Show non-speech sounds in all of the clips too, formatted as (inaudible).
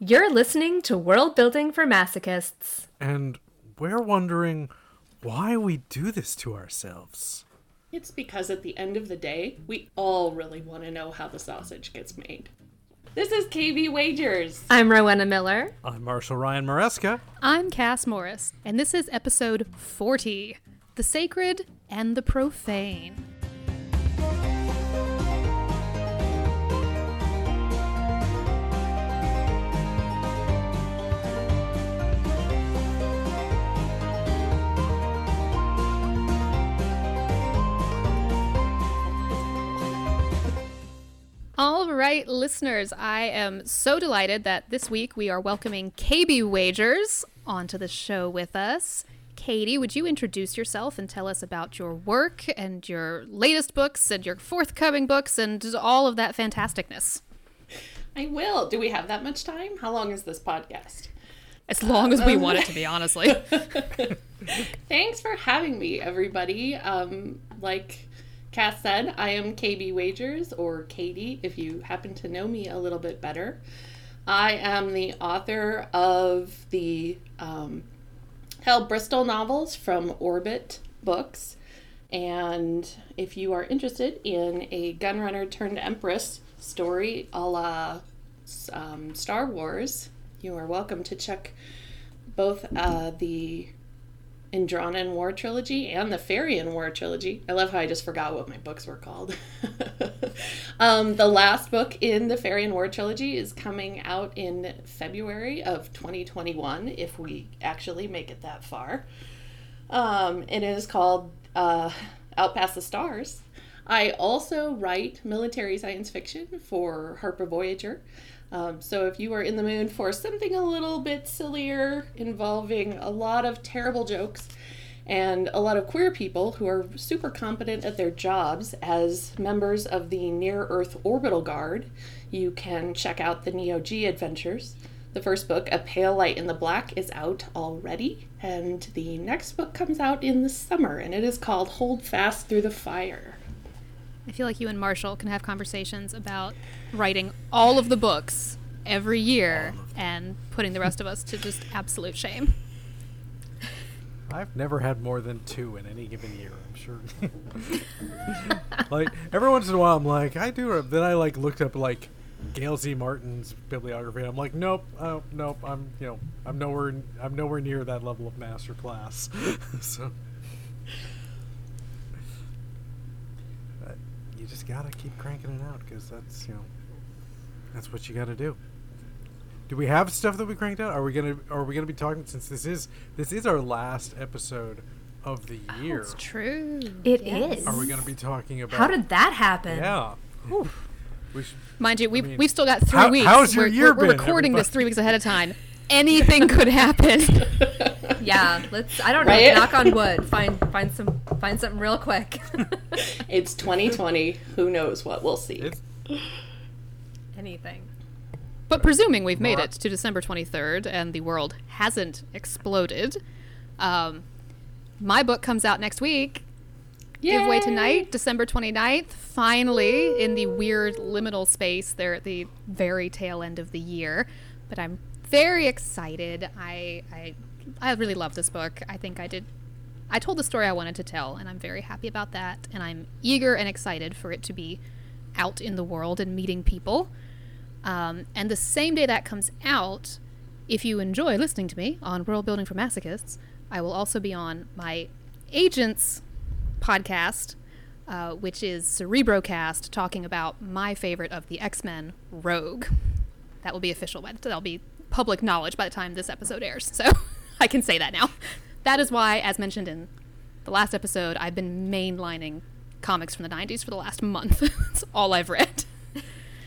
You're listening to World Building for Masochists. And we're wondering why we do this to ourselves. It's because at the end of the day, we all really want to know how the sausage gets made. This is KB Wagers. I'm Rowena Miller. I'm Marshall Ryan Maresca. I'm Cass Morris, and this is episode 40 The Sacred and the Profane. All right, listeners, I am so delighted that this week we are welcoming KB Wagers onto the show with us. Katie, would you introduce yourself and tell us about your work and your latest books and your forthcoming books and all of that fantasticness? I will. Do we have that much time? How long is this podcast? As long as we want it to be, honestly. (laughs) Thanks for having me, everybody. Um, like Cass said, I am KB Wagers, or Katie, if you happen to know me a little bit better. I am the author of the um, Hail Bristol novels from Orbit Books. And if you are interested in a gunrunner turned empress story a la um, Star Wars, you are welcome to check both uh, the Indranan War trilogy and the Farian War trilogy. I love how I just forgot what my books were called. (laughs) um, the last book in the Farian War trilogy is coming out in February of 2021, if we actually make it that far. Um, it is called uh, Out Past the Stars. I also write military science fiction for Harper Voyager. Um, so if you are in the mood for something a little bit sillier, involving a lot of terrible jokes and a lot of queer people who are super competent at their jobs as members of the Near Earth Orbital Guard, you can check out the Neo G Adventures. The first book, A Pale Light in the Black, is out already, and the next book comes out in the summer, and it is called Hold Fast Through the Fire. I feel like you and Marshall can have conversations about writing all of the books every year and putting the rest of us to just absolute shame. I've never had more than two in any given year. I'm sure. (laughs) like every once in a while, I'm like, I do. Then I like looked up like Gail Z. Martin's bibliography. I'm like, nope, oh, nope. I'm you know, I'm nowhere. I'm nowhere near that level of master class. (laughs) so. But you just gotta keep cranking it out because that's you know, that's what you gotta do. Do we have stuff that we cranked out? Are we gonna are we gonna be talking since this is this is our last episode of the oh, year? It's true. It is. Are we gonna be talking about How did that happen? Yeah. We should, Mind you, we've, mean, we've still got three how- weeks. how's your we're, year we're, we're been, recording this three weeks ahead of time. Anything could happen. (laughs) Yeah, let's I don't Right? know, knock on wood. Find find some find something real quick. (laughs) It's 2020. Who knows what we'll see? it's, Anything. But presuming we've made it to December 23rd and the world hasn't exploded, um, my book comes out next week. Giveaway Yay! tonight, December 29th. Finally, in the weird liminal space there at the very tail end of the year. But I'm very excited. I, I, I really love this book. I think I did. I told the story I wanted to tell, and I'm very happy about that. And I'm eager and excited for it to be out in the world and meeting people. Um, and the same day that comes out, if you enjoy listening to me on World Building for Masochists, I will also be on my agent's podcast, uh, which is Cerebrocast, talking about my favorite of the X Men, Rogue. That will be official. That'll be public knowledge by the time this episode airs. So (laughs) I can say that now. That is why, as mentioned in the last episode, I've been mainlining comics from the 90s for the last month. (laughs) That's all I've read.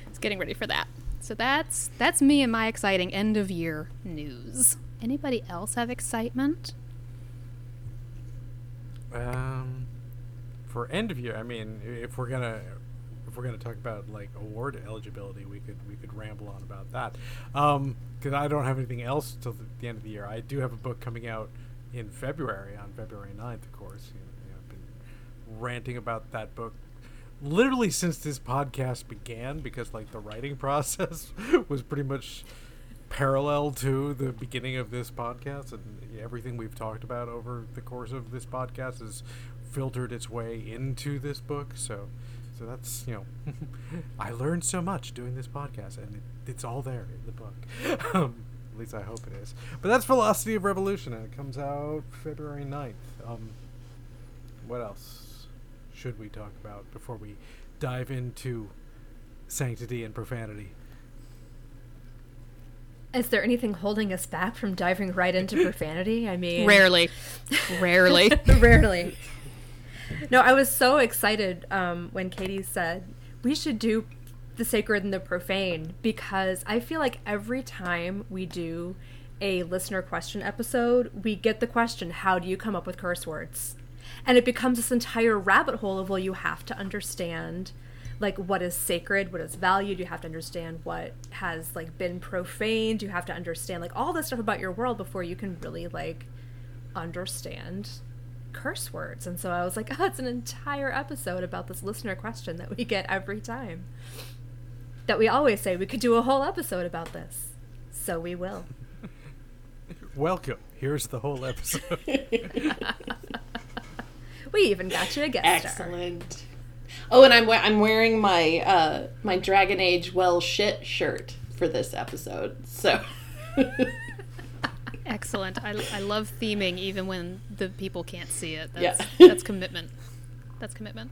It's getting ready for that. So that's that's me and my exciting end of year news. Anybody else have excitement? um, for end of year. I mean, if we're gonna if we're gonna talk about like award eligibility, we could we could ramble on about that. Um, because I don't have anything else till the, the end of the year. I do have a book coming out in February on February 9th, of course. You know, I've been ranting about that book literally since this podcast began because like the writing (laughs) process was pretty much parallel to the beginning of this podcast and everything we've talked about over the course of this podcast has filtered its way into this book. So, so that's you know, (laughs) I learned so much doing this podcast, and it, it's all there in the book. (laughs) um, at least I hope it is. But that's Velocity of Revolution, and it comes out February 9th. Um, what else should we talk about before we dive into sanctity and profanity? Is there anything holding us back from diving right into (laughs) profanity? I mean, Rarely. Rarely. rarely. No, I was so excited um, when Katie said we should do the sacred and the profane because I feel like every time we do a listener question episode, we get the question, How do you come up with curse words? And it becomes this entire rabbit hole of, well, you have to understand like what is sacred, what is valued. You have to understand what has like been profaned. You have to understand like all this stuff about your world before you can really like understand curse words. And so I was like, (laughs) oh, it's an entire episode about this listener question that we get every time. That we always say we could do a whole episode about this. So we will. Welcome. Here's the whole episode. (laughs) We even got you a guest star. Excellent. Oh, and I'm I'm wearing my uh my Dragon Age well shit shirt for this episode. So (laughs) Excellent. I, I love theming even when the people can't see it. That's, Yeah. that's commitment. That's commitment.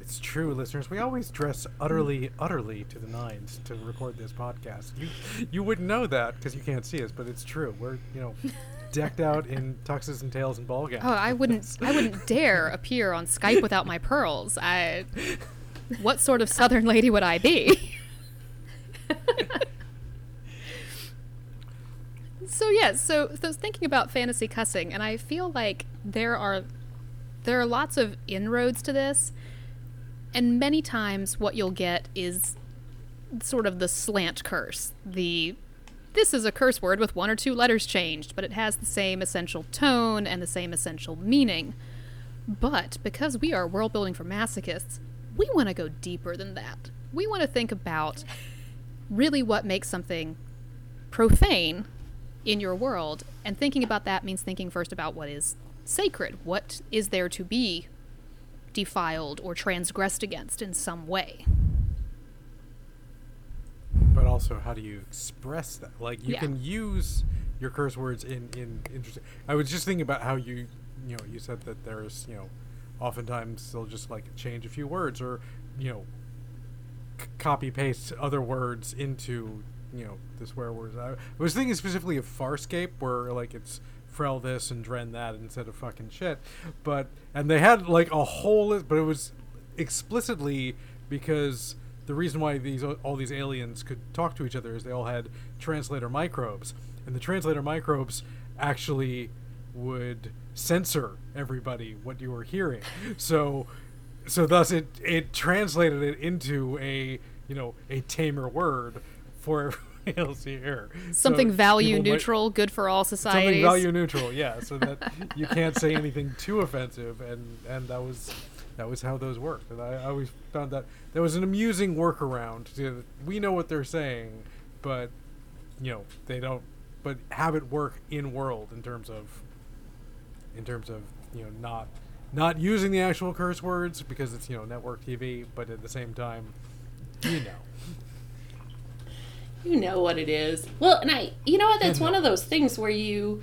It's true, listeners. We always dress utterly, utterly to the nines to record this podcast. You, you wouldn't know that because you can't see us, but it's true. We're, you know, decked out in tuxes and tails and ball gowns. Oh, I wouldn't I wouldn't dare appear on Skype without my pearls. I what sort of southern lady would I be? (laughs) so yeah, so, so thinking about fantasy cussing, and I feel like there are there are lots of inroads to this, and many times what you'll get is sort of the slant curse. The this is a curse word with one or two letters changed, but it has the same essential tone and the same essential meaning. But because we are world building for masochists, we want to go deeper than that. We want to think about really what makes something profane in your world, and thinking about that means thinking first about what is sacred. What is there to be defiled or transgressed against in some way? But also, how do you express that? Like, you Yeah. can use your curse words in in interesting. I was just thinking about how you, you know, you said that there's, you know, oftentimes they'll just like change a few words or, you know, c- copy paste other words into, you know, swear words. I, I was thinking specifically of Farscape, where like it's Frell this and Dren that instead of fucking shit. But and they had like a whole list, but it was explicitly because the reason why these all these aliens could talk to each other is they all had translator microbes, and the translator microbes actually would censor everybody what you were hearing. So, so thus it it translated it into a you know a tamer word for everybody (laughs) else hear. Something So value people might- neutral, good for all society. something societies. value neutral yeah so that (laughs) you can't say anything too offensive and and that was that was how those worked and i, I always found that that was an amusing workaround to, we know what they're saying but you know they don't but have it work in world in terms of in terms of you know not not using the actual curse words because it's you know network tv but at the same time you know you know what it is. Well, and I, you know what? That's Yeah. one of those things where you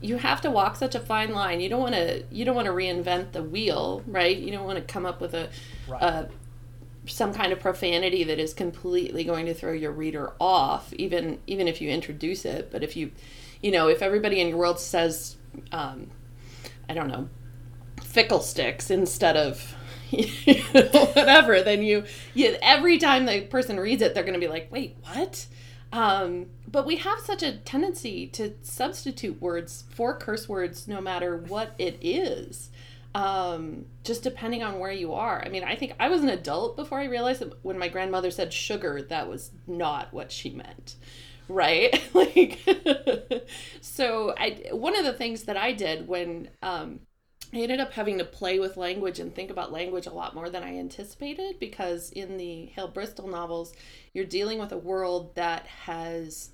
you have to walk such a fine line. You don't want to you don't want to reinvent the wheel, right? You don't want to come up with a, Right. a some kind of profanity that is completely going to throw your reader off, even even if you introduce it. But if you, you know, if everybody in your world says, um, I don't know, fickle sticks instead of (laughs) whatever, then you, you every time the person reads it, they're going to be like, wait, what? Um, but we have such a tendency to substitute words for curse words, no matter what it is. Um, just depending on where you are. I mean, I think I was an adult before I realized that when my grandmother said sugar, that was not what she meant right (laughs) like (laughs) so i one of the things that i did when um I ended up having to play with language and think about language a lot more than I anticipated because in the Hail Bristol novels, you're dealing with a world that has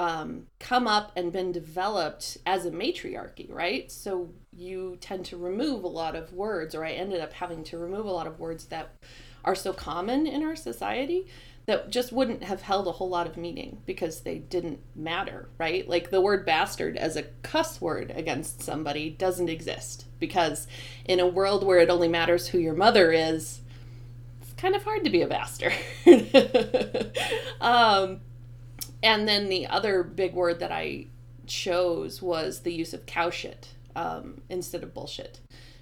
um, come up and been developed as a matriarchy, right? So you tend to remove a lot of words, or I ended up having to remove a lot of words that are so common in our society that just wouldn't have held a whole lot of meaning because they didn't matter, right? Like the word bastard as a cuss word against somebody doesn't exist because in a world where it only matters who your mother is, it's kind of hard to be a bastard. (laughs) um, and then the other big word that I chose was the use of cow shit um, instead of bullshit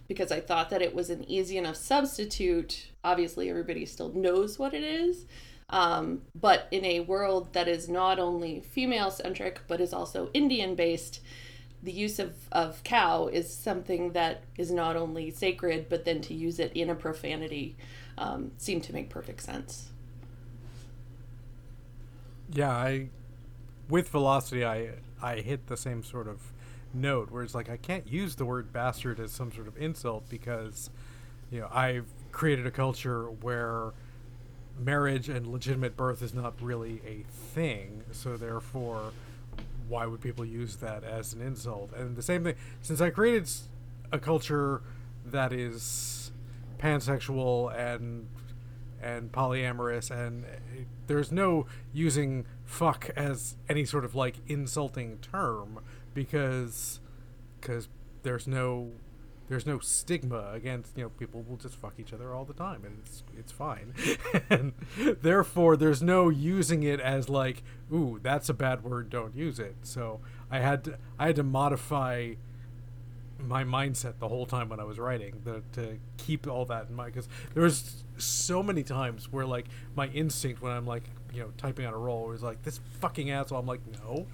because I thought that it was an easy enough substitute. Obviously, everybody still knows what it is. Um, but in a world that is not only female centric but is also Indian based, the use of, of cow is something that is not only sacred, but then to use it in a profanity um, seemed to make perfect sense. Yeah, I with velocity I I hit the same sort of note where it's like I can't use the word bastard as some sort of insult because you know I've created a culture where marriage and legitimate birth is not really a thing so therefore why would people use that as an insult? And the same thing since I created a culture that is pansexual and and polyamorous and eh, there's no using fuck as any sort of like insulting term because because there's no there's no stigma against you know people will just fuck each other all the time and it's it's fine. (laughs) And therefore there's no using it as like ooh that's a bad word don't use it. So i had to i had to modify my mindset the whole time when I was writing the, to keep all that in mind because there was so many times where like my instinct when I'm like you know typing on a roll was like this fucking asshole I'm like no.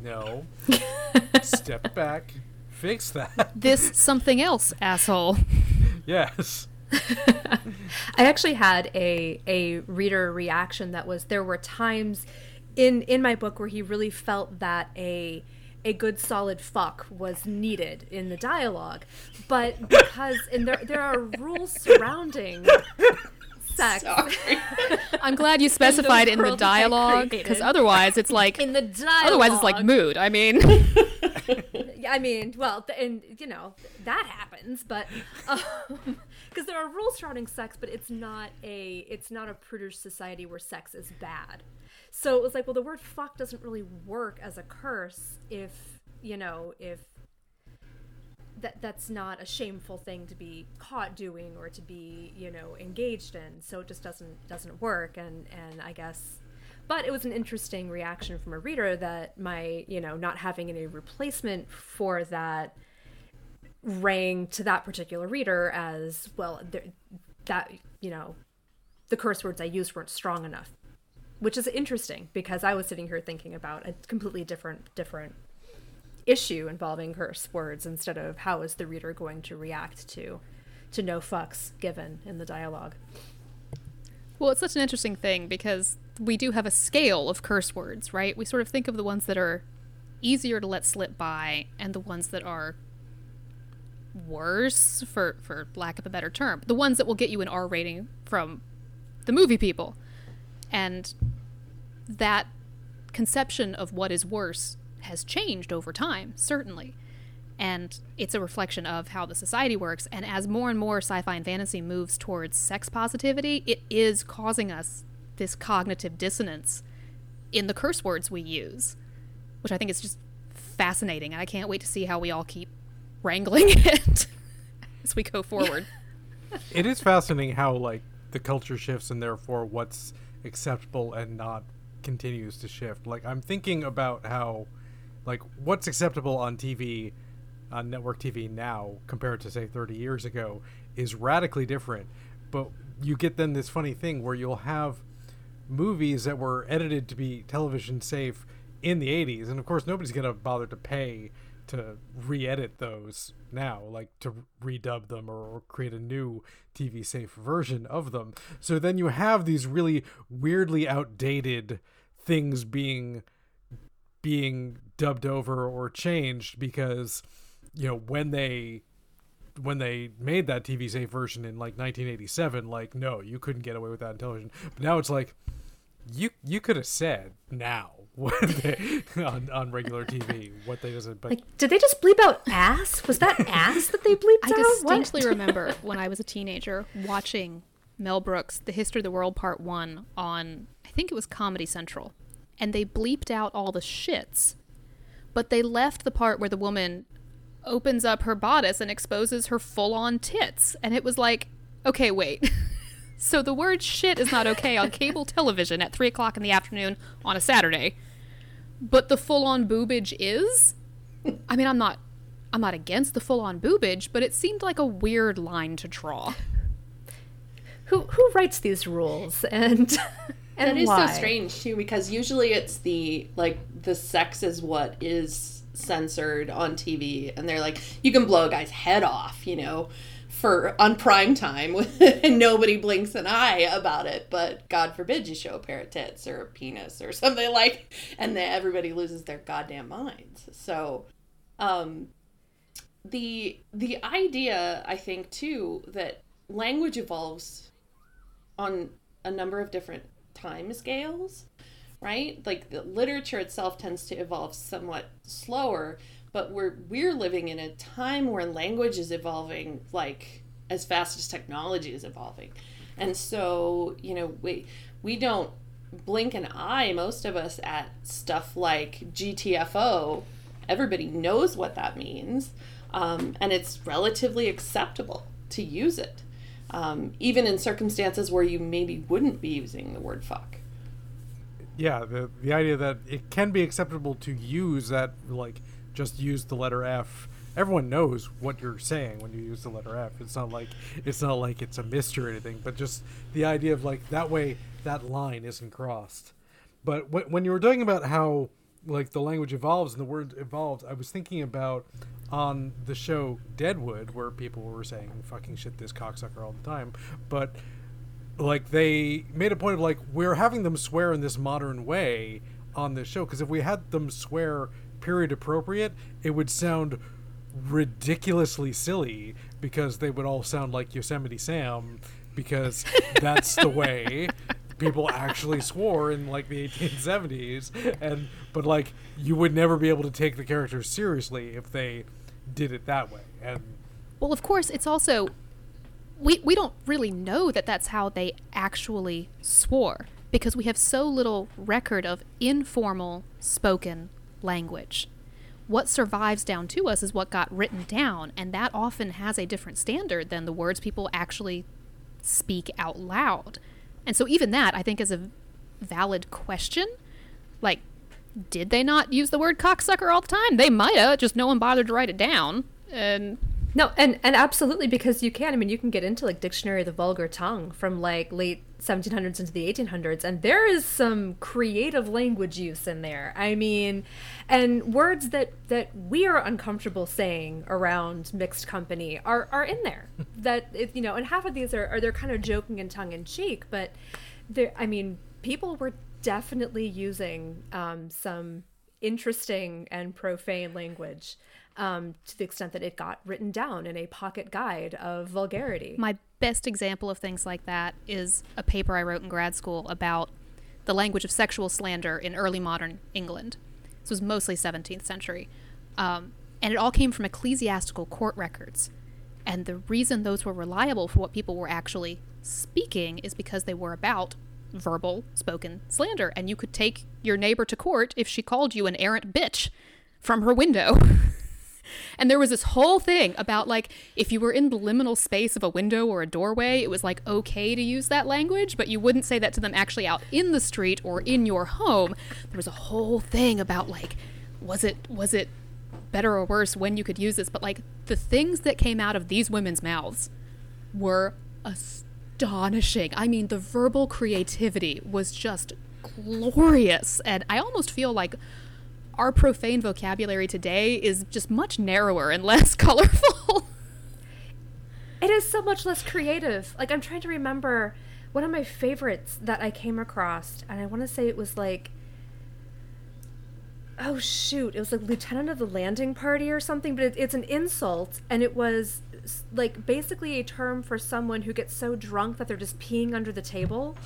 No. (laughs) Step back fix that. This something else asshole. (laughs) Yes. (laughs) I actually had a a reader reaction that was there were times in in my book where he really felt that a a good solid fuck was needed in the dialogue. But because and there there are rules surrounding (laughs) sex (laughs) i'm glad you specified in the dialogue because (laughs) otherwise it's like in the dialogue otherwise it's like mood i mean. (laughs) I mean well and you know that happens but because um, there are rules surrounding sex but it's not a it's not a prudish society where sex is bad. So it was like, well, the word fuck doesn't really work as a curse if, you know, if that that's not a shameful thing to be caught doing or to be, you know, engaged in. So it just doesn't doesn't work and and I guess but it was an interesting reaction from a reader that my, you know, not having any replacement for that rang to that particular reader as well that you know the curse words I used weren't strong enough which is interesting because I was sitting here thinking about a completely different different issue involving curse words instead of how is the reader going to react to to no fucks given in the dialogue. Well, it's such an interesting thing because we do have a scale of curse words, right? We sort of think of the ones that are easier to let slip by and the ones that are worse for for lack of a better term. The ones that will get you an R rating from the movie people. And that conception of what is worse has changed over time, certainly. And it's a reflection of how the society works. And as more and more sci fi and fantasy moves towards sex positivity, it is causing us this cognitive dissonance in the curse words we use, which I think is just fascinating. And I can't wait to see how we all keep wrangling (laughs) it as we go forward. (laughs) it is fascinating how, like, the culture shifts and therefore what's acceptable and not continues to shift. Like I'm thinking about how like what's acceptable on TV on network TV now compared to say 30 years ago is radically different. But you get then this funny thing where you'll have movies that were edited to be television safe in the 80s and of course nobody's going to bother to pay to re-edit those now like to redub them or, or, create a new tv safe version of them so then you have these really weirdly outdated things being being dubbed over or changed because you know when they when they made that TV safe version in like 1987, like no, you couldn't get away with that in television. But now it's like you you could have said now (laughs) what they, on on regular TV what they doesn't. But Like, did they just bleep out ass? Was that ass that they bleeped (laughs) I out? I distinctly What? remember (laughs) when I was a teenager watching Mel Brooks' The History of the World Part 1 on, I think it was Comedy Central. And they bleeped out all the shits, but they left the part where the woman opens up her bodice and exposes her full on tits. And it was like, okay, wait. (laughs) so the word shit is not okay on cable television at 3 o'clock in the afternoon on a Saturday, but the full on boobage is? I mean, I'm not. I'm not against the full-on boobage, but it seemed like a weird line to draw. Who who writes these rules and (laughs) and That is why? so strange too, because usually it's the like the sex is what is censored on TV, and they're like, you can blow a guy's head off, you know, for on prime time, (laughs) and nobody blinks an eye about it. But God forbid you show a pair of tits or a penis or (laughs) something like, and then everybody loses their goddamn minds. So, um, the the idea I think too that language evolves on a number of different time scales, right? Like the literature itself tends to evolve somewhat slower, but we're we're living in a time where language is evolving like as fast as technology is evolving. And so, you know, we we don't blink an eye most of us at stuff like GTFO. Everybody knows what that means. Um, and it's relatively acceptable to use it um, even in circumstances where you maybe wouldn't be using the word fuck. yeah, the the idea that it can be acceptable to use that like just use the letter F. Everyone knows what you're saying when you use the letter F. It's not like it's not like it's a mystery or anything, but just the idea of like that way that line isn't crossed. But when when you were talking about how like the language evolves and the word evolves, I was thinking about on the show Deadwood where people were saying fucking shit this cocksucker all the time, but like they made a point of like we're having them swear in this modern way on this show. Because if we had them swear period appropriate it would sound ridiculously silly because they would all sound like yosemite sam because (laughs) that's the way people actually swore in like the 1870s and but like you would never be able to take the characters seriously if they did it that way and Well, of course, it's also we we don't really know that that's how they actually swore because we have so little record of informal spoken language. What survives down to us is what got written down, and that often has a different standard than the words people actually speak out loud. And so even that I think is a valid question. Like did they not use the word cocksucker all the time? They might have, just no one bothered to write it down. And No, and and absolutely because you can. I mean, you can get into like Dictionary of the Vulgar Tongue from like late 1700s into the 1800s, and there is some creative language use in there. I mean, and words that that we are uncomfortable saying around mixed company are are in there. (laughs) that it, you know, and half of these are are they're kind of joking and tongue in cheek, but there. I mean, people were definitely using um, some interesting and profane language um, to the extent that it got written down in a pocket guide of vulgarity. My best example of things like that is a paper I wrote in grad school about the language of sexual slander in early modern England. This was mostly 17th century. Um, and it all came from ecclesiastical court records. And the reason those were reliable for what people were actually speaking is because they were about verbal spoken slander. And you could take your neighbor to court if she called you an errant bitch from her window. (laughs) And there was this whole thing about like if you were in the liminal space of a window or a doorway, it was like okay to use that language, but you wouldn't say that to them actually out in the street or in your home. There was a whole thing about like was it was it better or worse when you could use this, but like the things that came out of these women's mouths were astonishing. I mean, the verbal creativity was just glorious, and I almost feel like our profane vocabulary today is just much narrower and (laughs) less colorful. It is so much less creative. Like I'm trying to remember one of my favorites that I came across, and I want to say it was like oh shoot, it was like lieutenant of the landing party or something, but it, it's an insult, and it was like basically a term for someone who gets so drunk that they're just peeing under the table.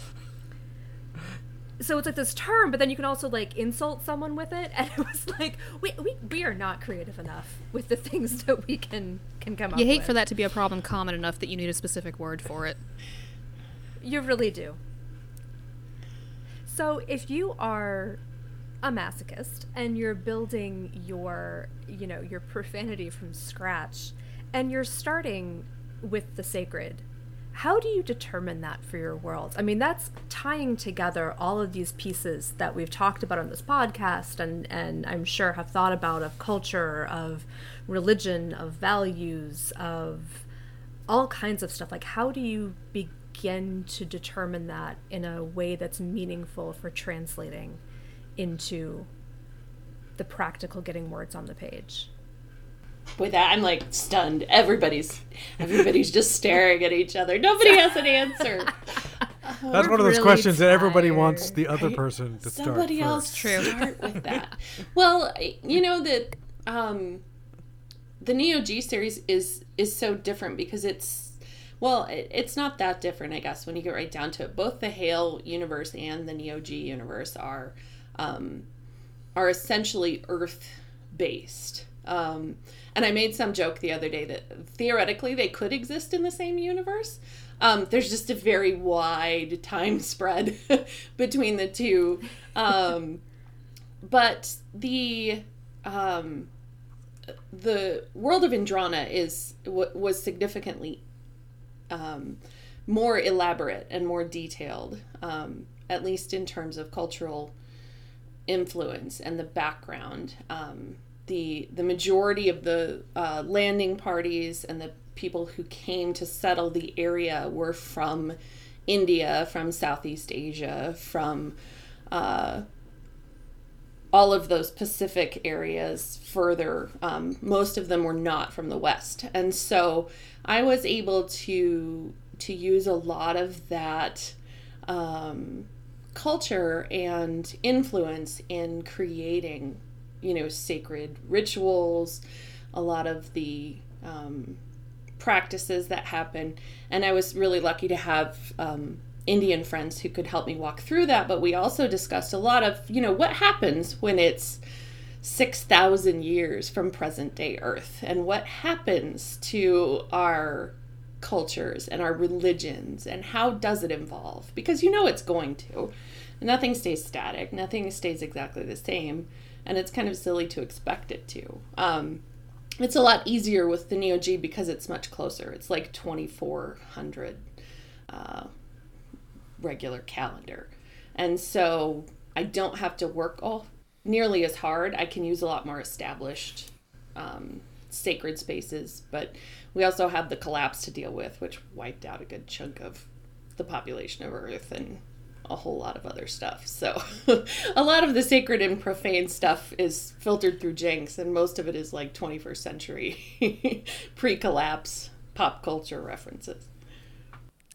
So it's like this term, but then you can also like insult someone with it, (laughs) and it was like we we, we are not creative enough with the things (laughs) that we can can come up. With. You hate with. for that to be a problem common enough that you need a specific word for it. You really do. So if you are a masochist and you're building your, you know, your profanity from scratch and you're starting with the sacred, how do you determine that for your world? I mean, that's tying together all of these pieces that we've talked about on this podcast and and I'm sure have thought about of culture, of religion, of values, of all kinds of stuff. Like, how do you begin to determine that in a way that's meaningful for translating into the practical getting words on the page? With that, I'm like stunned. Everybody's everybody's just staring at each other. Nobody has an answer. (laughs) That's We're one of those really questions that everybody wants the other Right? person to start Somebody else first. True. start with (laughs) that. well, you know that um, the Neo G series is is so different because it's well, it, it's not that different, I guess, when you get right down to it. Both the Hail universe and the Neo G universe are um, are essentially Earth based. Um, and I made some joke the other day that theoretically they could exist in the same universe. Um, there's just a very wide time (laughs) spread (laughs) between the two. Um, but the um, the world of Indrana is w- was significantly um, more elaborate and more detailed, um, at least in terms of cultural influence and the background. Um, the the majority of the uh, landing parties and the people who came to settle the area were from India, from Southeast Asia, from uh, all of those Pacific areas further. Um, most of them were not from the West, and so I was able to to use a lot of that um, culture and influence in creating, you know, sacred rituals. A lot of the um, practices that happen, and I was really lucky to have um, Indian friends who could help me walk through that. But we also discussed a lot of, you know, what happens when it's 6,000 years from present day Earth and what happens to our cultures and our religions and how does it evolve? Because you know it's going to. Nothing stays static, nothing stays exactly the same, and it's kind of silly to expect it to. Um, it's a lot easier with the Neo G because it's much closer. It's like 2400 uh, regular calendar. And so I don't have to work all nearly as hard. I can use a lot more established um, sacred spaces, but we also have the collapse to deal with, which wiped out a good chunk of the population of Earth and a whole lot of other stuff. So (laughs) a lot of the sacred and profane stuff is filtered through Jenks, and most of it is like 21st century (laughs) pre collapse pop culture references.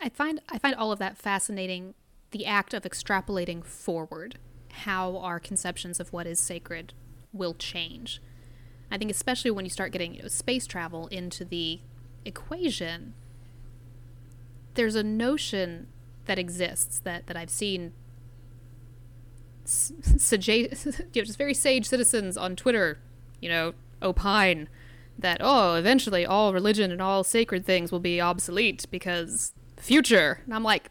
I find I find all of that fascinating. The act of extrapolating forward, how our conceptions of what is sacred will change. I think especially when you start getting you know space travel into the equation, there's a notion that exists that that I've seen. (laughs) Sage, (laughs) you know, just very sage citizens on Twitter, you know, opine that oh, eventually all religion and all sacred things will be obsolete because future. And I'm like,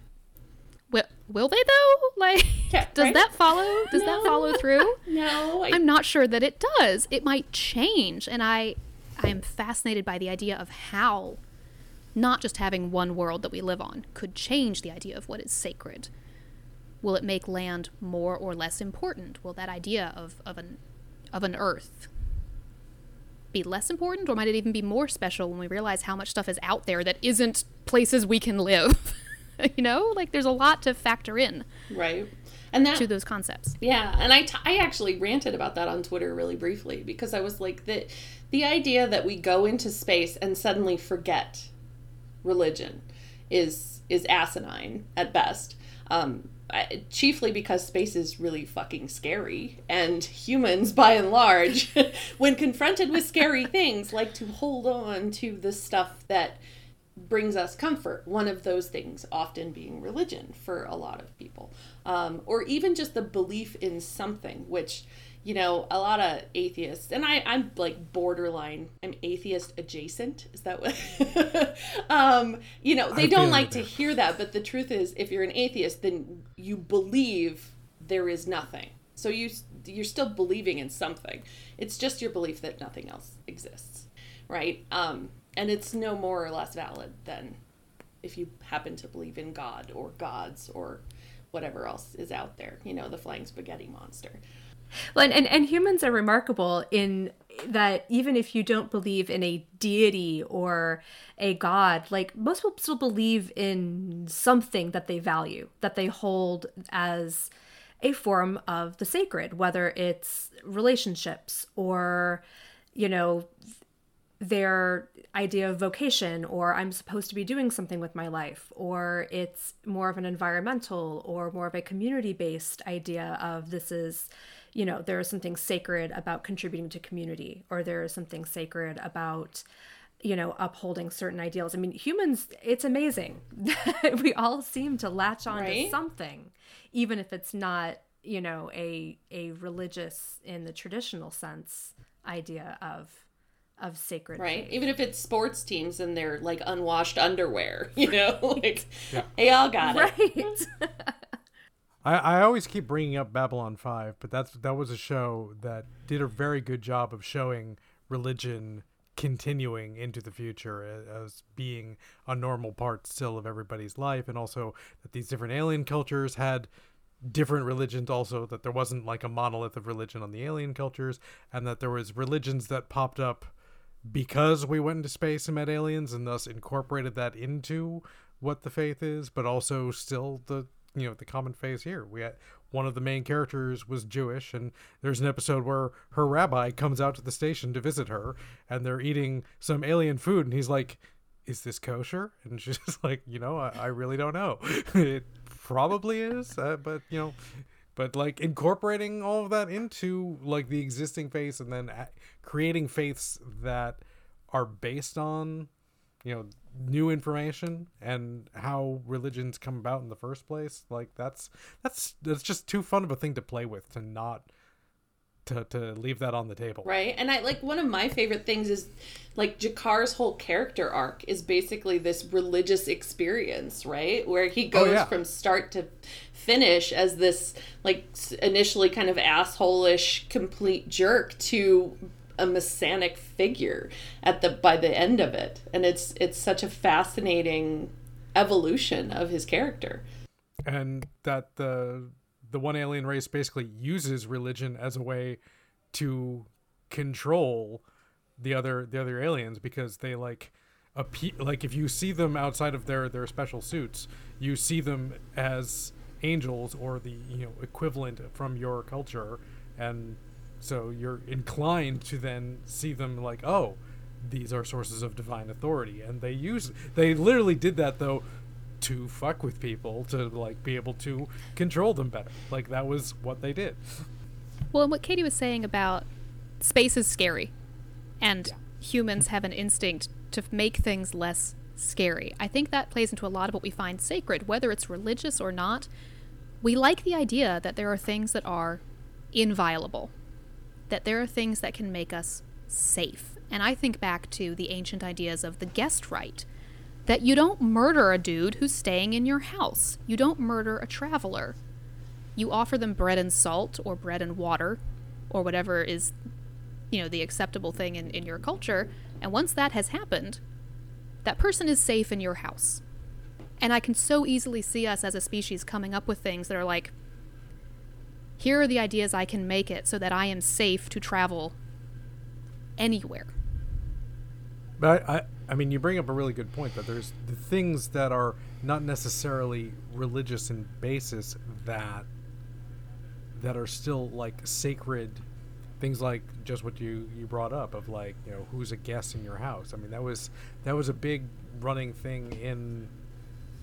will, will they though? (laughs) Like, Yeah, does right? that follow? Does that follow through? No, I, I'm not sure that it does. It might change, and I, I am fascinated by the idea of how, not just having one world that we live on, could change the idea of what is sacred. Will it make land more or less important? Will that idea of, of an, of an Earth, be less important, or might it even be more special when we realize how much stuff is out there that isn't places we can live? (laughs) you know, like there's a lot to factor in right. And that to those concepts. Yeah, and I, t- I actually ranted about that on Twitter really briefly because I was like the the idea that we go into space and suddenly forget religion is is asinine at best. Um, chiefly because space is really fucking scary, and humans, (laughs) by and large, (laughs) when confronted with scary (laughs) things, like to hold on to the stuff that brings us comfort. One of those things often being religion for a lot of people, um, or even just the belief in something, which you know, a lot of atheists, and I, I'm like borderline, I'm atheist adjacent. Is that what? (laughs) um, you know, they I don't like to hear that, but the truth is, if you're an atheist, then you believe there is nothing. So you you're still believing in something. It's just your belief that nothing else exists, right? Um, and it's no more or less valid than if you happen to believe in God or gods or whatever else is out there. You know, the flying spaghetti monster. Well, and, and, and humans are remarkable in that even if you don't believe in a deity or a god, like most people still believe in something that they value, that they hold as a form of the sacred, whether it's relationships or, you know, their idea of vocation or I'm supposed to be doing something with my life or it's more of an environmental or more of a community based idea of this is you know, there is something sacred about contributing to community, or there is something sacred about, you know, upholding certain ideals. I mean, humans, it's amazing. (laughs) we all seem to latch on right? to something, even if it's not, you know, a a religious in the traditional sense idea of of sacred right faith. even if it's sports teams and they're like unwashed underwear (laughs) you know like yeah. hey all got right. (laughs) I, I always keep bringing up Babylon 5, but that's that was a show that did a very good job of showing religion continuing into the future as being a normal part still of everybody's life and also that these different alien cultures had different religions also that there wasn't like a monolith of religion on the alien cultures and that there was religions that popped up because we went into space and met aliens and thus incorporated that into what the faith is but also still the you know the common phase here. We had one of the main characters was Jewish, and there's an episode where her rabbi comes out to the station to visit her, and they're eating some alien food, and he's like, "Is this kosher?" And (laughs) she's like, "You know, I, I really don't know. (laughs) it probably is, uh, but you know." But like incorporating all of that into like the existing faiths, and then creating faiths that are based on, you know, new information and how religions come about in the first place like that's that's that's just too fun of a thing to play with to not to to leave that on the table right and i like one of my favorite things is like G'Kar's whole character arc is basically this religious experience right where he oh, goes oh, yeah. from start to finish as this like initially kind of assholish complete jerk to a messianic figure at the by the end of it. And it's it's such a fascinating evolution of his character. And that the the one alien race basically uses religion as a way to control the other the other aliens because they like appe- like if you see them outside of their their special suits you see them as angels or the you know equivalent from your culture. And so you're inclined to then see them like, oh, these are sources of divine authority, and they use they literally did that though to fuck with people to like be able to control them better. Like that was what they did. Well, and what Katie was saying about space is scary, and yeah. humans have an instinct to make things less scary. I think that plays into a lot of what we find sacred, whether it's religious or not. We like the idea that there are things that are inviolable, that there are things that can make us safe. And I think back to the ancient ideas of the guest right that you don't murder a dude who's staying in your house, you don't murder a traveler. You offer them bread and salt or bread and water or whatever is you know the acceptable thing in, in your culture and once that has happened that person is safe in your house and i can so easily see us as a species coming up with things that are like here are the ideas I can make it so that I am safe to travel anywhere. But I, I, I mean, you bring up a really good point that there's the things that are not necessarily religious in basis that that are still like sacred things like just what you you brought up of like you know who's a guest in your house i mean that was that was a big running thing in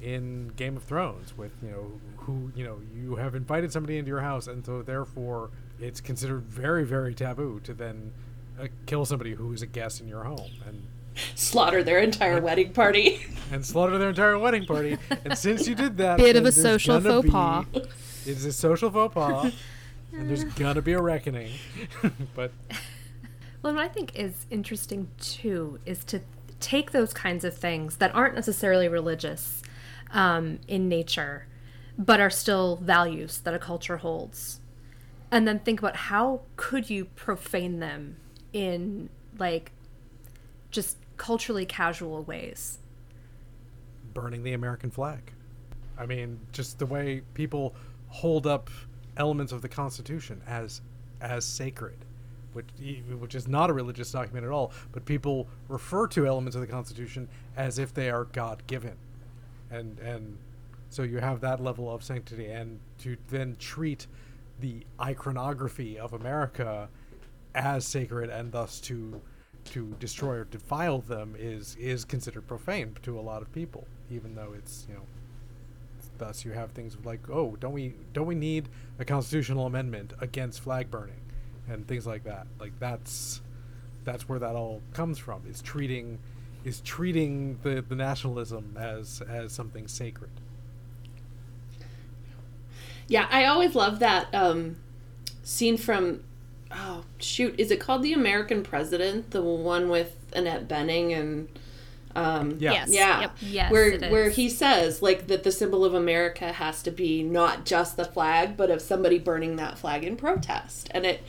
in Game of Thrones with you know who you know you have invited somebody into your house and so therefore it's considered very very taboo to then uh, kill somebody who is a guest in your home and slaughter their entire wedding party. (laughs) and slaughter their entire wedding party. And since you did that, Bit of a social gonna faux be- pas. It's a social faux pas, and there's (laughs) gonna be a reckoning. (laughs) but Well, what I think is interesting too is to take those kinds of things that aren't necessarily religious um, in nature, but are still values that a culture holds, and then think about how could you profane them in like just culturally casual ways. burning the American flag. I mean, just the way people hold up elements of the Constitution as as sacred, which which is not a religious document at all, but people refer to elements of the Constitution as if they are God given, and and so you have that level of sanctity, and to then treat the iconography of America as sacred, and thus to to destroy or defile them is is considered profane to a lot of people, even though it's you know. Thus, you have things like, oh, don't we don't we need a constitutional amendment against flag burning, and things like that. Like that's that's where that all comes from. Is treating is treating the, the nationalism as as something sacred. Yeah, I always love that um, scene from oh shoot, is it called The American President? The one with Annette Bening and um, Yeah. Yes. yeah, Yep. Yes, where it where is. he says like that the symbol of America has to be not just the flag, but of somebody burning that flag in protest, and it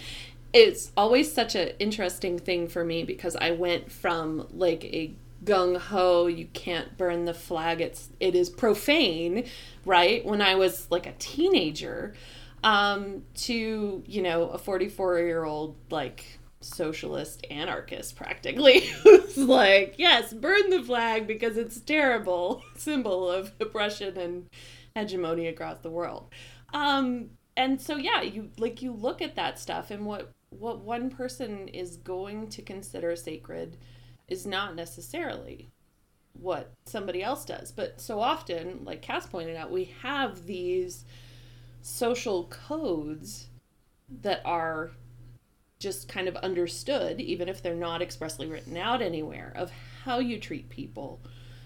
it's always such an interesting thing for me because I went from like a gung ho you can't burn the flag it's it is profane right? When I was like a teenager um to you know a 44 year old like socialist anarchist practically (laughs) who's like yes burn the flag because it's terrible (laughs) symbol of oppression and hegemony across the world. Um and so yeah you like you look at that stuff and what what one person is going to consider sacred is not necessarily what somebody else does. But so often like cass pointed out we have these social codes that are just kind of understood, even if they're not expressly written out anywhere, of how you treat people,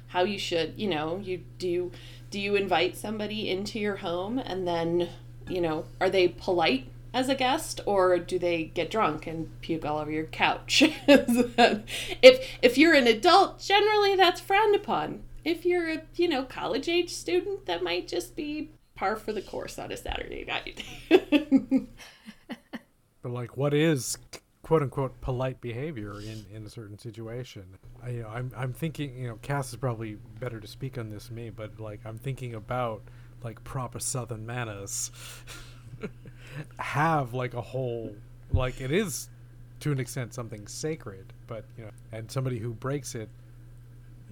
how you should, you know, you do do you invite somebody into your home and then, you know, are they polite as a guest or do they get drunk and puke all over your couch? (laughs) if if you're an adult, generally that's frowned upon. If you're a, you know, college age student, that might just be par for the course on a Saturday night. (laughs) But like, what is quote unquote polite behavior in, in a certain situation? I, you know, I'm I'm thinking, you know, Cass is probably better to speak on this me, but like, I'm thinking about like proper Southern manners (laughs) have like a whole like it is to an extent something sacred, but you know, and somebody who breaks it,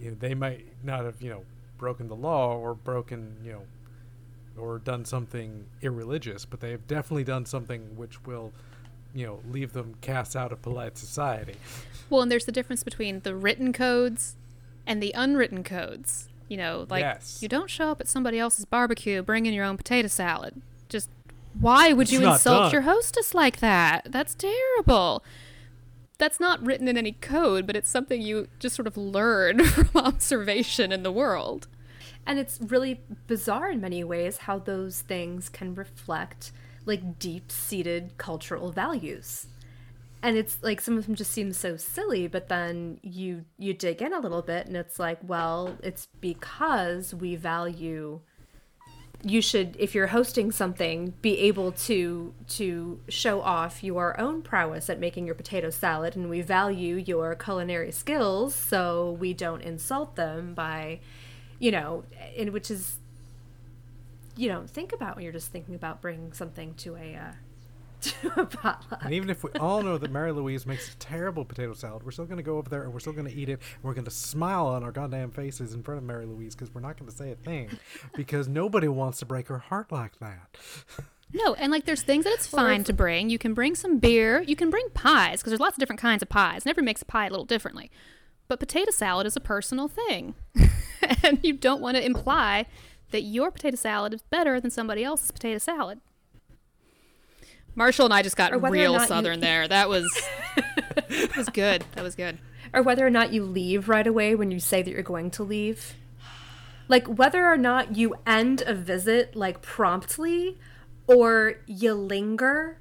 you know, they might not have you know broken the law or broken you know or done something irreligious, but they have definitely done something which will, you know, leave them cast out of polite society. Well, and there's the difference between the written codes and the unwritten codes. You know, like Yes. you don't show up at somebody else's barbecue bringing your own potato salad. Just why would It's you insult done. your hostess like that? That's terrible. That's not written in any code, but it's something you just sort of learn (laughs) from observation in the world. And it's really bizarre in many ways how those things can reflect like deep seated cultural values. And it's like some of them just seem so silly, but then you you dig in a little bit and it's like, well, it's because we value you should if you're hosting something be able to to show off your own prowess at making your potato salad and we value your culinary skills so we don't insult them by you know and which is you know think about when you're just thinking about bringing something to a uh, (laughs) to a potluck And even if we all know that Mary Louise makes a terrible potato salad, we're still going to go over there and we're still going to eat it. And we're going to smile on our goddamn faces in front of Mary Louise because we're not going to say a thing (laughs) because nobody wants to break her heart like that. (laughs) No, and like there's things that it's fine to bring. You can bring some beer. You can bring pies because there's lots of different kinds of pies. And everyone makes a pie a little differently. But potato salad is a personal thing. and you don't want to imply that your potato salad is better than somebody else's potato salad. Marshall and I just got Or whether or real not you- southern (laughs) there. That was that was good. (laughs) That was good. or whether or not you leave right away when you say that you're going to leave. Like whether or not you end a visit like promptly or you linger.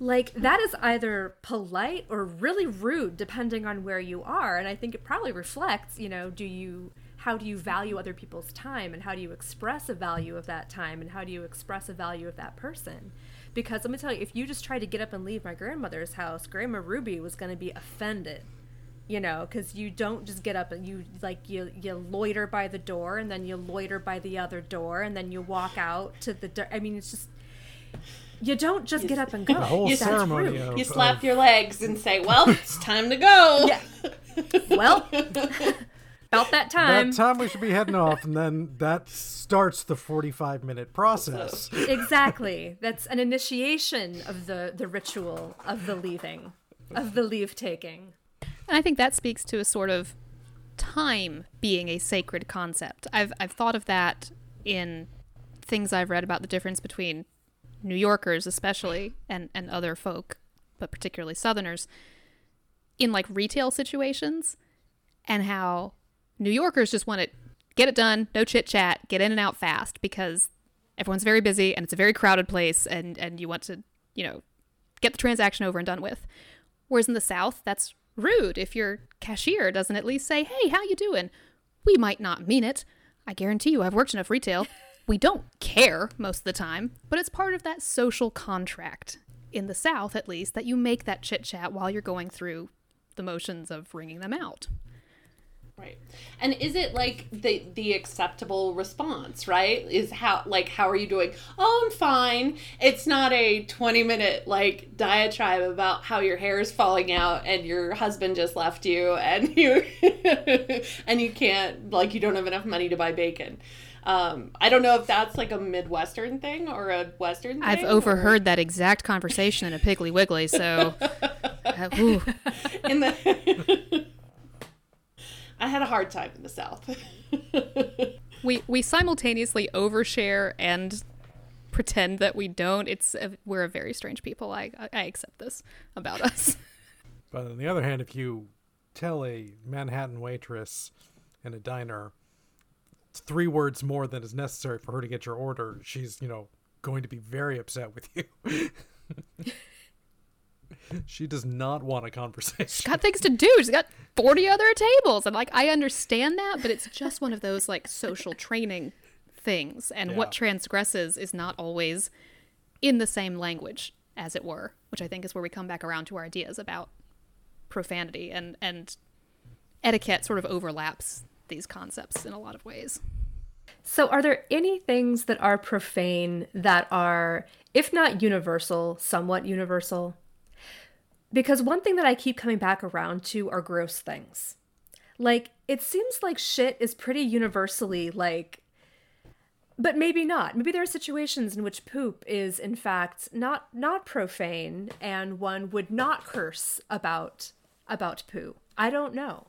Like that is either polite or really rude depending on where you are. And I think it probably reflects, you know, do you how do you value other people's time? And how do you express a value of that time? And how do you express a value of that person? Because let me tell you, if you just tried to get up and leave my grandmother's house, Grandma Ruby was going to be offended you know because you don't just get up and you like you you loiter by the door and then you loiter by the other door and then you walk out to the i mean it's just you don't just get up and go The whole You- ceremony of, You slap of- your legs and say, "Well, it's time to go." (laughs) Yeah. well (laughs) about that time that time we should be heading off, and then that starts the forty-five minute process. (laughs) exactly that's an initiation of the the ritual of the leaving of the leave taking And I think that speaks to a sort of time being a sacred concept. I've I've thought of that in things I've read about the difference between New Yorkers especially and and other folk, but particularly southerners in like retail situations and how New Yorkers just want to get it done, no chit chat, get in and out fast because everyone's very busy and it's a very crowded place and and you want to, you know, get the transaction over and done with. Whereas in the South, that's rude if your cashier doesn't at least say, "Hey, how you doing?" We might not mean it. I guarantee you, I've worked enough retail. We don't care most of the time, but it's part of that social contract in the South, at least, that you make that chit chat while you're going through the motions of ringing them out. Right. And is it like the the acceptable response, right? Is how like how are you doing? Oh, I'm fine. It's not a 20 minute like diatribe about how your hair is falling out and your husband just left you and (laughs) you and you can't like you don't have enough money to buy bacon. Um, I don't know if that's like a Midwestern thing or a Western thing. I've or- overheard that exact conversation in a Piggly Wiggly, so. (laughs) uh, in the (laughs) I had a hard time in the South. (laughs) we we simultaneously overshare and pretend that we don't. It's a, we're a very strange people. I I accept this about us. But on the other hand, if you tell a Manhattan waitress in a diner three words more than is necessary for her to get your order, she's, you know, going to be very upset with you. (laughs) she does not want a conversation. She's got things to do. She's got 40 other tables. And like, I understand that, but it's just one of those like social training things. And what transgresses is not always in the same language, as it were, which I think is where we come back around to our ideas about profanity and, and etiquette sort of overlaps these concepts in a lot of ways. So, are there any things that are profane that are, if not universal, somewhat universal? Because one thing that I keep coming back around to are gross things. Like, it seems like shit is pretty universally like, but maybe not. Maybe there are situations in which poop is, in fact, not not profane, and one would not curse about about poo. I don't know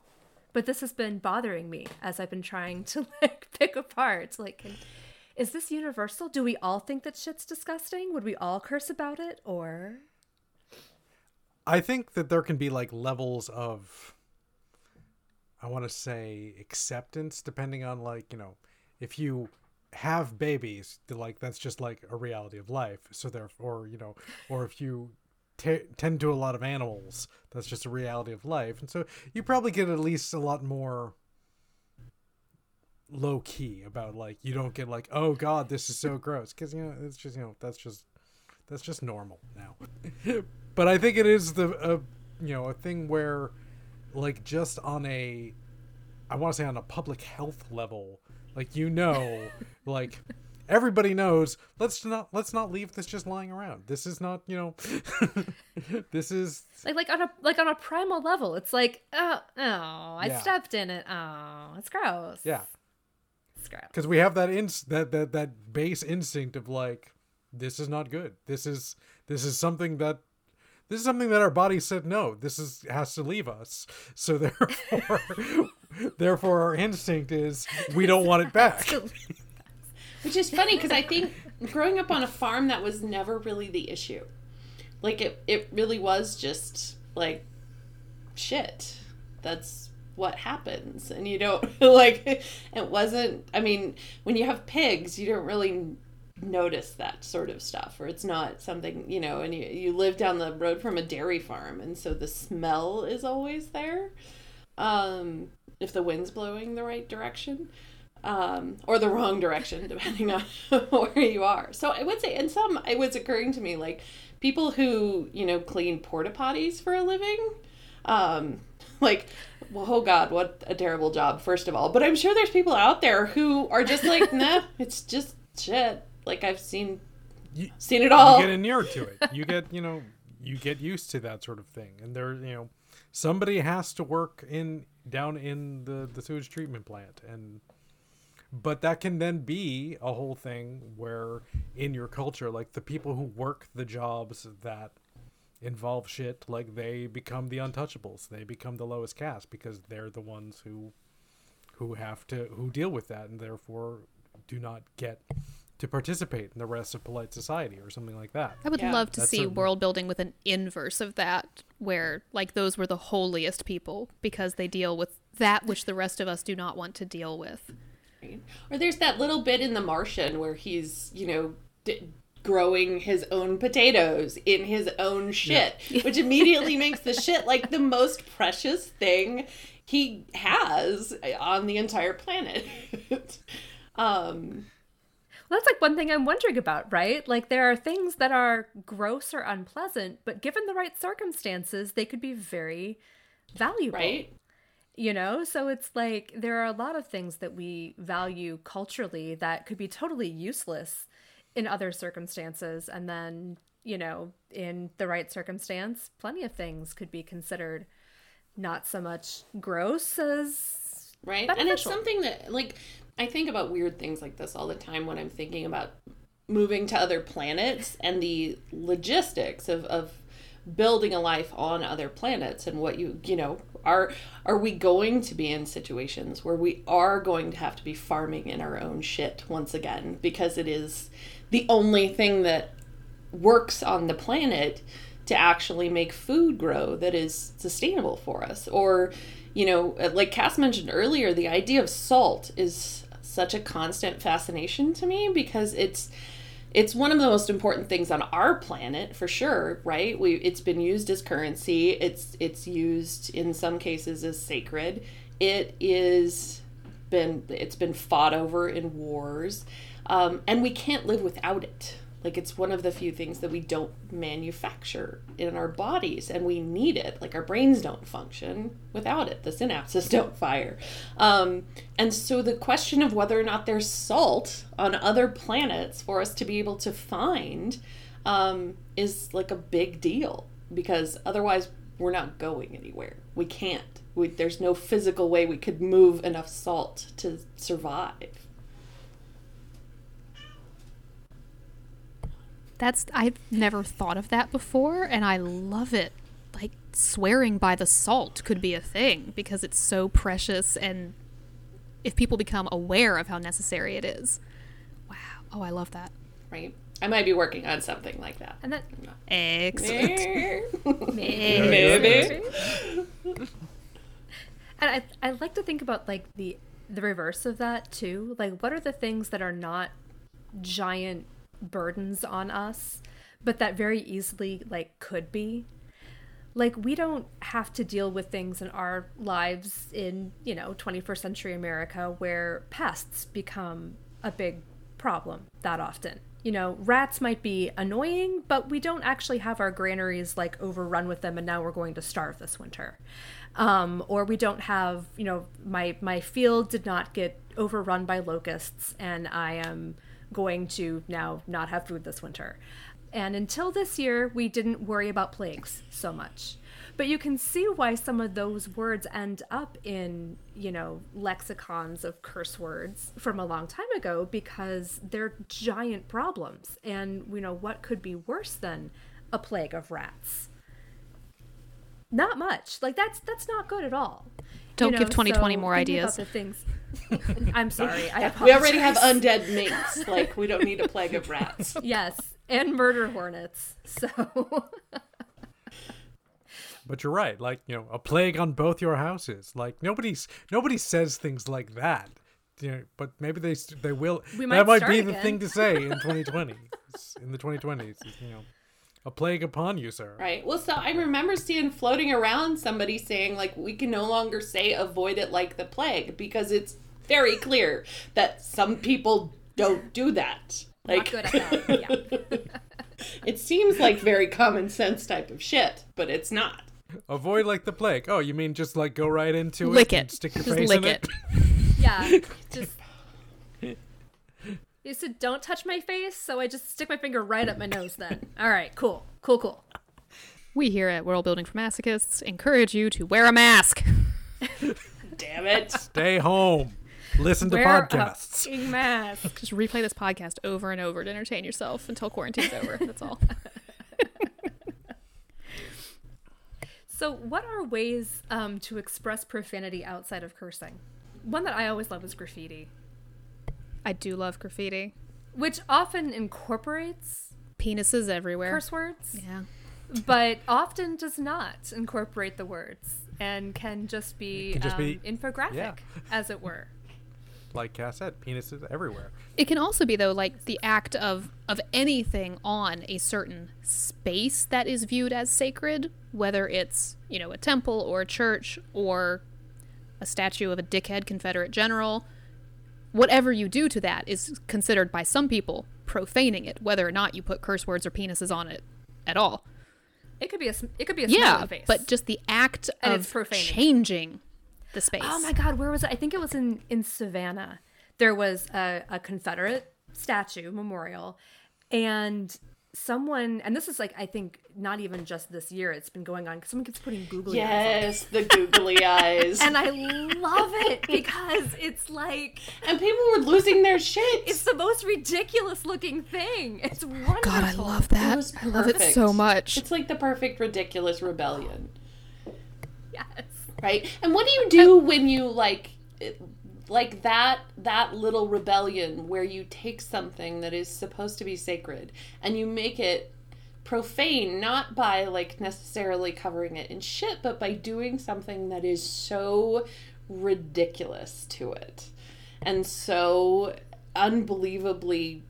but this has been bothering me as I've been trying to (laughs) like pick apart. Like, can, is this universal? Do we all think that shit's disgusting? Would we all curse about it? Or I think that there can be like levels of I want to say acceptance depending on like, you know, if you have babies, like that's just like a reality of life. So therefore, you know, or if you t- tend to a lot of animals, that's just a reality of life. And so you probably get at least a lot more low key about like you don't get like, "Oh god, this is so gross." Cuz you know, it's just, you know, that's just that's just normal now. (laughs) but I think it is the uh, you know a thing where like just on a I want to say on a public health level, like you know, like everybody knows. Let's not let's not leave this just lying around. This is not you know, (laughs) this is like like on a like on a primal level, it's like, oh, oh, I Yeah. stepped in it. Oh, it's gross. yeah it's gross. because we have that ins that that that base instinct of like this is not good. This is this is something that this is something that our body said no. This is has to leave us. So (laughs) therefore, Therefore, our instinct is we don't want it (laughs) back. Which is funny because I think growing up on a farm, that was never really the issue. Like it, it really was just like shit. That's what happens, and you don't (laughs) like. It wasn't. I mean, when you have pigs, you don't really notice that sort of stuff or it's not something you know and you, you live down the road from a dairy farm and so the smell is always there um if the wind's blowing the right direction um, or the wrong direction, (laughs) depending on (laughs) where you are. So I would say, and some, it was occurring to me like people who, you know, clean porta potties for a living, um, (laughs) like, well, oh God, what a terrible job, first of all. But I'm sure there's people out there who are just like, nah, it's just shit. Like I've seen, You, seen it all. you get inured to it. You get, you know, you get used to that sort of thing. And there, you know, somebody has to work in down in the the sewage treatment plant and but that can then be a whole thing where in your culture like the people who work the jobs that involve shit like they become the untouchables they become the lowest caste because they're the ones who who have to who deal with that and therefore do not get to participate in the rest of polite society or something like that I would Yeah. love to That's see certainly- world building with an inverse of that, where like those were the holiest people because they deal with that which the rest of us do not want to deal with. Or there's that little bit in The Martian where he's, you know, d- growing his own potatoes in his own shit, (laughs) which immediately makes the shit like the most precious thing he has on the entire planet. (laughs) um, Well, that's like one thing I'm wondering about, right? Like there are things that are gross or unpleasant, but given the right circumstances, they could be very valuable. right? You know, so it's like there are a lot of things that we value culturally that could be totally useless in other circumstances. And then, you know, in the right circumstance, plenty of things could be considered not so much gross as right? And it's something that like i think about weird things like this all the time when i'm thinking about moving to other planets and the logistics of, of building a life on other planets and what you you know are are we going to be in situations where we are going to have to be farming in our own shit once again? Because it is the only thing that works on the planet to actually make food grow that is sustainable for us. Or you know uh, like cass mentioned earlier the idea of salt is such a constant fascination to me because it's it's one of the most important things on our planet for sure right? We it's been used as currency. It's it's used in some cases as sacred. It is been it's been fought over in wars. Um, and we can't live without it like it's one of the few things that we don't manufacture in our bodies and we need it. Like our brains don't function without it. The synapses don't fire. Um, and so the question of whether or not there's salt on other planets for us to be able to find um, is like a big deal because otherwise we're not going anywhere. We can't. We, there's no physical way we could move enough salt to survive That's I've never thought of that before and I love it. Like swearing by the salt could be a thing because it's so precious and if people become aware of how necessary it is. Wow. Oh, I love that. right i might be working on something like that and that Excellent. (laughs) Maybe. (laughs) And I I like to think about like the the reverse of that too. Like what are the things that are not giant burdens on us, but that very easily like could be? Like we don't have to deal with things in our lives in, you know, 21st century America where pests become a big problem that often. You know, rats might be annoying, but we don't actually have our granaries like overrun with them and now we're going to starve this winter. Um, or we don't have, you know, my my field did not get overrun by locusts and I am going to now not have food this winter. And until this year, we didn't worry about plagues so much. But you can see why some of those words end up in, you know, lexicons of curse words from a long time ago because they're giant problems. And, you know, what could be worse than a plague of rats? Not much. Like that's that's not good at all. Don't you give 2020 so more ideas. the things. (laughs) I'm sorry. I (laughs) We already have undead minks. Like we don't need a plague of rats. (laughs) yes, and murder hornets. So But you're right. Like you know, a plague on both your houses. Like nobody's nobody says things like that. You know, but maybe they they will. We might that might start be the thing to say in 2020. In the 2020s, you know, a plague upon you, sir. Right. Well, so I remember seeing floating around somebody saying like we can no longer say avoid it like the plague because it's very clear that some people don't do that. not Like good at that. Yeah. (laughs) it seems like very common sense type of shit, but it's not. Avoid like the plague. Oh, you mean just like go right into Lick it, and it. stick your Just face lick in it? it. (laughs) Yeah. Just. You said don't touch my face, so I just stick my finger right up my nose then. All right, cool. Cool, cool. We here at World Building for Masochists encourage you to wear a mask. (laughs) Damn it. Stay home. Listen to Wear podcasts. fucking mask. Just replay this podcast over and over to entertain yourself until quarantine's over. That's all. (laughs) So, what are ways um, to express profanity outside of cursing? One that I always love is graffiti, I do love graffiti. which often incorporates Penises everywhere. curse words, Yeah. but often does not incorporate the words and can just be, can just um, be- infographic, yeah. as it were. Like Cass said, penises everywhere. It can also be though like the act of of anything on a certain space that is viewed as sacred, whether it's, you know, a temple or a church or a statue of a dickhead Confederate general. Whatever you do to that is considered by some people profaning it, whether or not you put curse words or penises on it at all. It could be a it could be a Yeah, face. but just the act And of it's profaning. changing the space. Oh my God, where was it? I think it was in in Savannah. There was a, a Confederate statue memorial, and someone, and this is like I think not even just this year. It's been going on. Someone keeps putting googly eyes. Yes, the googly (laughs) eyes. And I love it because it's like And people were losing their shit. it's the most ridiculous looking thing. It's wonderful. God, I love that. I love it so much. It's like the perfect ridiculous rebellion. Yes. Right? And what do you do when you like like that that little rebellion where you take something that is supposed to be sacred and you make it profane not by like necessarily covering it in shit but by doing something that is so ridiculous to it. And so unbelievably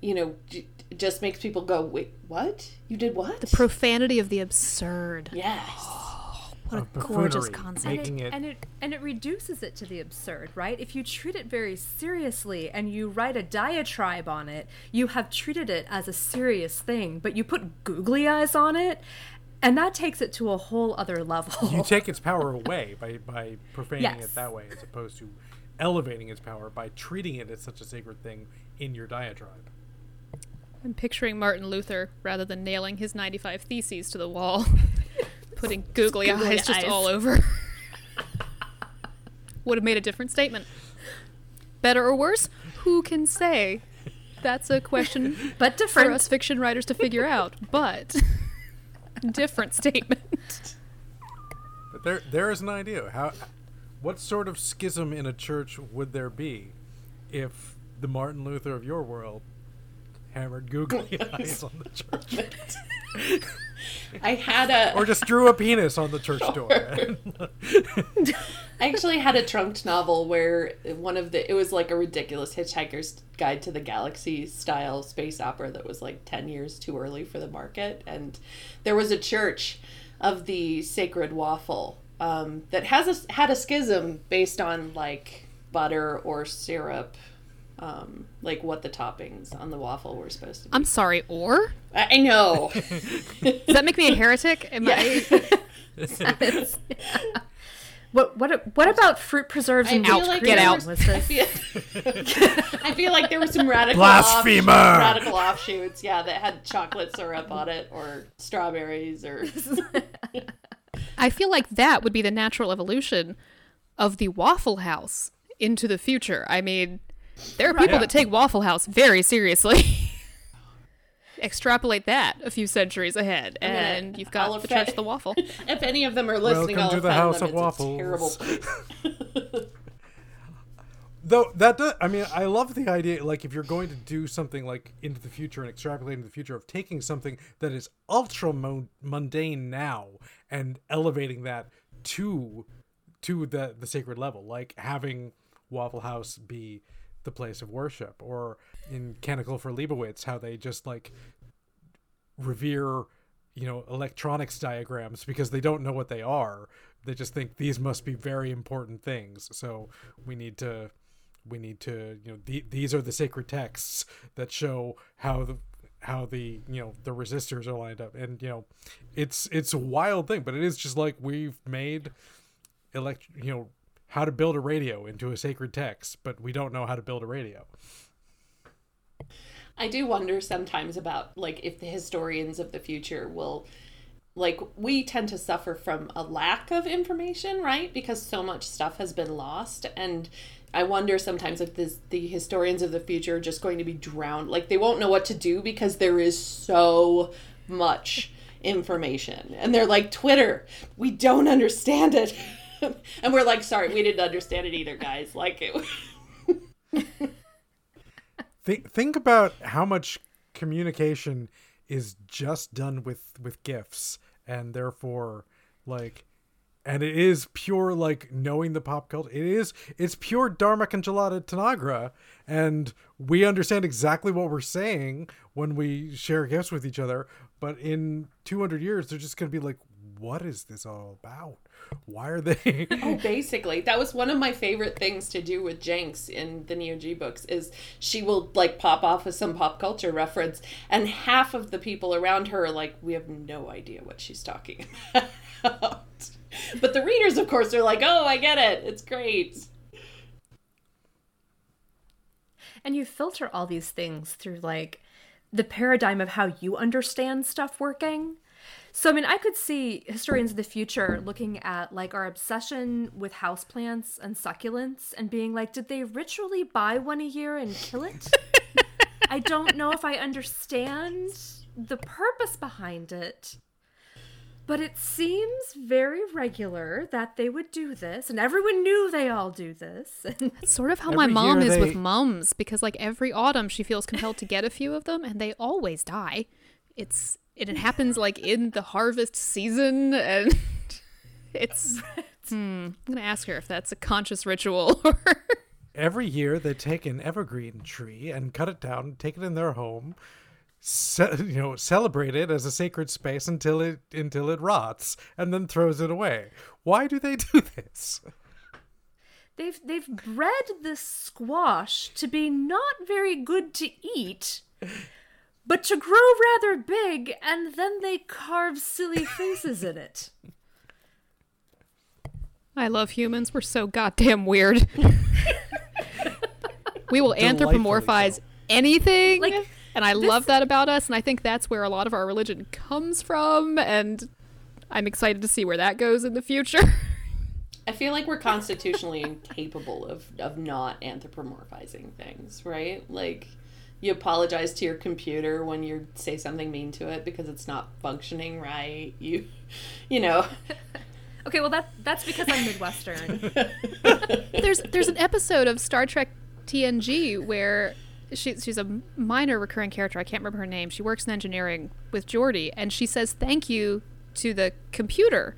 you know j- just makes people go wait what? You did what? The Profanity of the absurd. yes What a gorgeous buffoonery, concept. Making it and it and it reduces it to the absurd, right? If you treat it very seriously and you write a diatribe on it, you have treated it as a serious thing, but you put googly eyes on it, and that takes it to a whole other level. you take its power (laughs) away by by profaning Yes. it that way, as opposed to elevating its power by treating it as such a sacred thing in your diatribe. I'm picturing Martin Luther rather than nailing his 95 theses to the wall, (laughs) putting googly, Googly eyes just all over. (laughs) Would have made a different statement. Better or worse? Who can say? That's a question (laughs) but different. for us fiction writers to figure out. But (laughs) different statement. But there there is an idea. How what sort of schism in a church would there be if the Martin Luther of your world hammered googly eyes on the church? I had a or just drew a penis on the church door. (laughs) I actually had a trunked novel where one of the it was like a ridiculous Hitchhiker's Guide to the Galaxy style space opera that was like 10 years too early for the market and there was a church of the sacred waffle um, that has a, had a schism based on like butter or syrup um, like what the toppings on the waffle were supposed to be. I'm sorry, or? I, I know. (laughs) Does that make me a heretic? Am I (laughs) what what what about fruit preserves and I feel milk like? Get out. Was I feel, (laughs) I feel like there were some radical Blasphemer! offshoots, radical offshoots, yeah, that had chocolate syrup on it or strawberries or I feel like that would be the natural evolution of the Waffle House into the future. I mean, there are people Yeah. that take Waffle House very seriously. (laughs) extrapolate that a few centuries ahead, gonna- and you've I'll got the offend- Church of the Waffle. (laughs) if any of them are listening, Welcome I'll to the House them. of It's Waffles. A terrible place. (laughs) Though that does, I mean, I love the idea. Like, if you're going to do something like into the future and extrapolate into the future of taking something that is ultra mon- mundane now and elevating that to to the the sacred level, like having Waffle House be the place of worship, or in Canticle for Leibowitz, how they just like revere you know electronics diagrams because they don't know what they are. They just think these must be very important things. So we need to we need to you know the, these are the sacred texts that show how the how the you know the resistors are lined up. And you know it's it's a wild thing but it is just like we've made elect you know how to build a radio into a sacred text but we don't know how to build a radio I do wonder sometimes about like if the historians of the future will like we tend to suffer from a lack of information, right? Because so much stuff has been lost and I wonder sometimes if this, the historians of the future are just going to be drowned. Like they won't know what to do because there is so much information. And they're like, Twitter, we don't understand it. (laughs) (laughs) and we're like, sorry, we didn't understand it either, guys. Like it (laughs) think think about how much communication is just done with with gifs and therefore like and it is pure like knowing the pop culture it is it's pure Darmok and Jalad at Tanagra and we understand exactly what we're saying when we share gifts with each other but in 200 years they're just to be like what is this all about why are they (laughs) Oh, basically, that was one of my favorite things to do with Jenks in the NeoG books. Is she will like pop off with some pop culture reference, and half of the people around her are like, "We have no idea what she's talking (laughs) about." but the readers, of course, are like, "Oh, I get it. It's great." And you filter all these things through like the paradigm of how you understand stuff working. So I mean, I could see historians of the future looking at like our obsession with houseplants and succulents and being like, did they ritually buy one a year and kill it? (laughs) I don't know if I understand the purpose behind it. But it seems very regular that they would do this, and everyone knew they all do this. (laughs) It's sort of how Every my mom is they- with mums because like every autumn she feels compelled to get a few of them and they always die. It's it happens like in the harvest season and (laughs) it's hmm, I'm gonna ask her if that's a conscious ritual (laughs) or every year they take an evergreen tree and cut it down, take it in their home, ce- you know, celebrate it as a sacred space until it until it rots, and then throws it away. Why do they (laughs) do this? They've they've bred this squash to be not very good to eat, but to grow rather big, and then they carve silly faces in it. I love humans. We're so goddamn weird. (laughs) we will anthropomorphize so. anything. Like, and I this- love that about us. And I think that's where a lot of our religion comes from. And I'm excited to see where that goes in the future. I feel like we're constitutionally incapable of of not anthropomorphizing things, right? Like you apologize to your computer when you say something mean to it because it's not functioning right. You you know, (laughs) Okay, well that that's because I'm Midwestern. (laughs) there's there's an episode of Star Trek TNG where she, she's a minor recurring character. I can't remember her name. She works in engineering with Geordi, and she says thank you to the computer.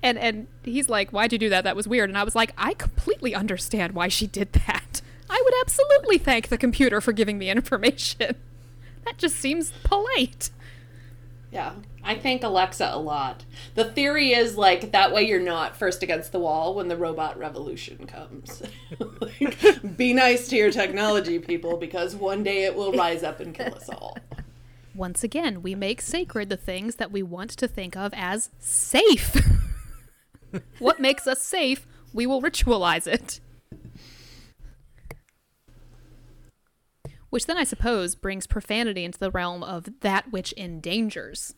And and he's like, "Why'd you do that? That was weird." And I was like, "I completely understand why she did that. I would absolutely thank the computer for giving me information. (laughs) That just seems polite." yeah. I thank Alexa a lot. The theory is like that way you're not first against the wall when the robot revolution comes. (laughs) like, be nice to your technology people because one day it will rise up and kill us all. (laughs) Once again, we make sacred the things that we want to think of as safe. what makes us safe, we will ritualize it. Which then I suppose brings profanity into the realm of that which endangers.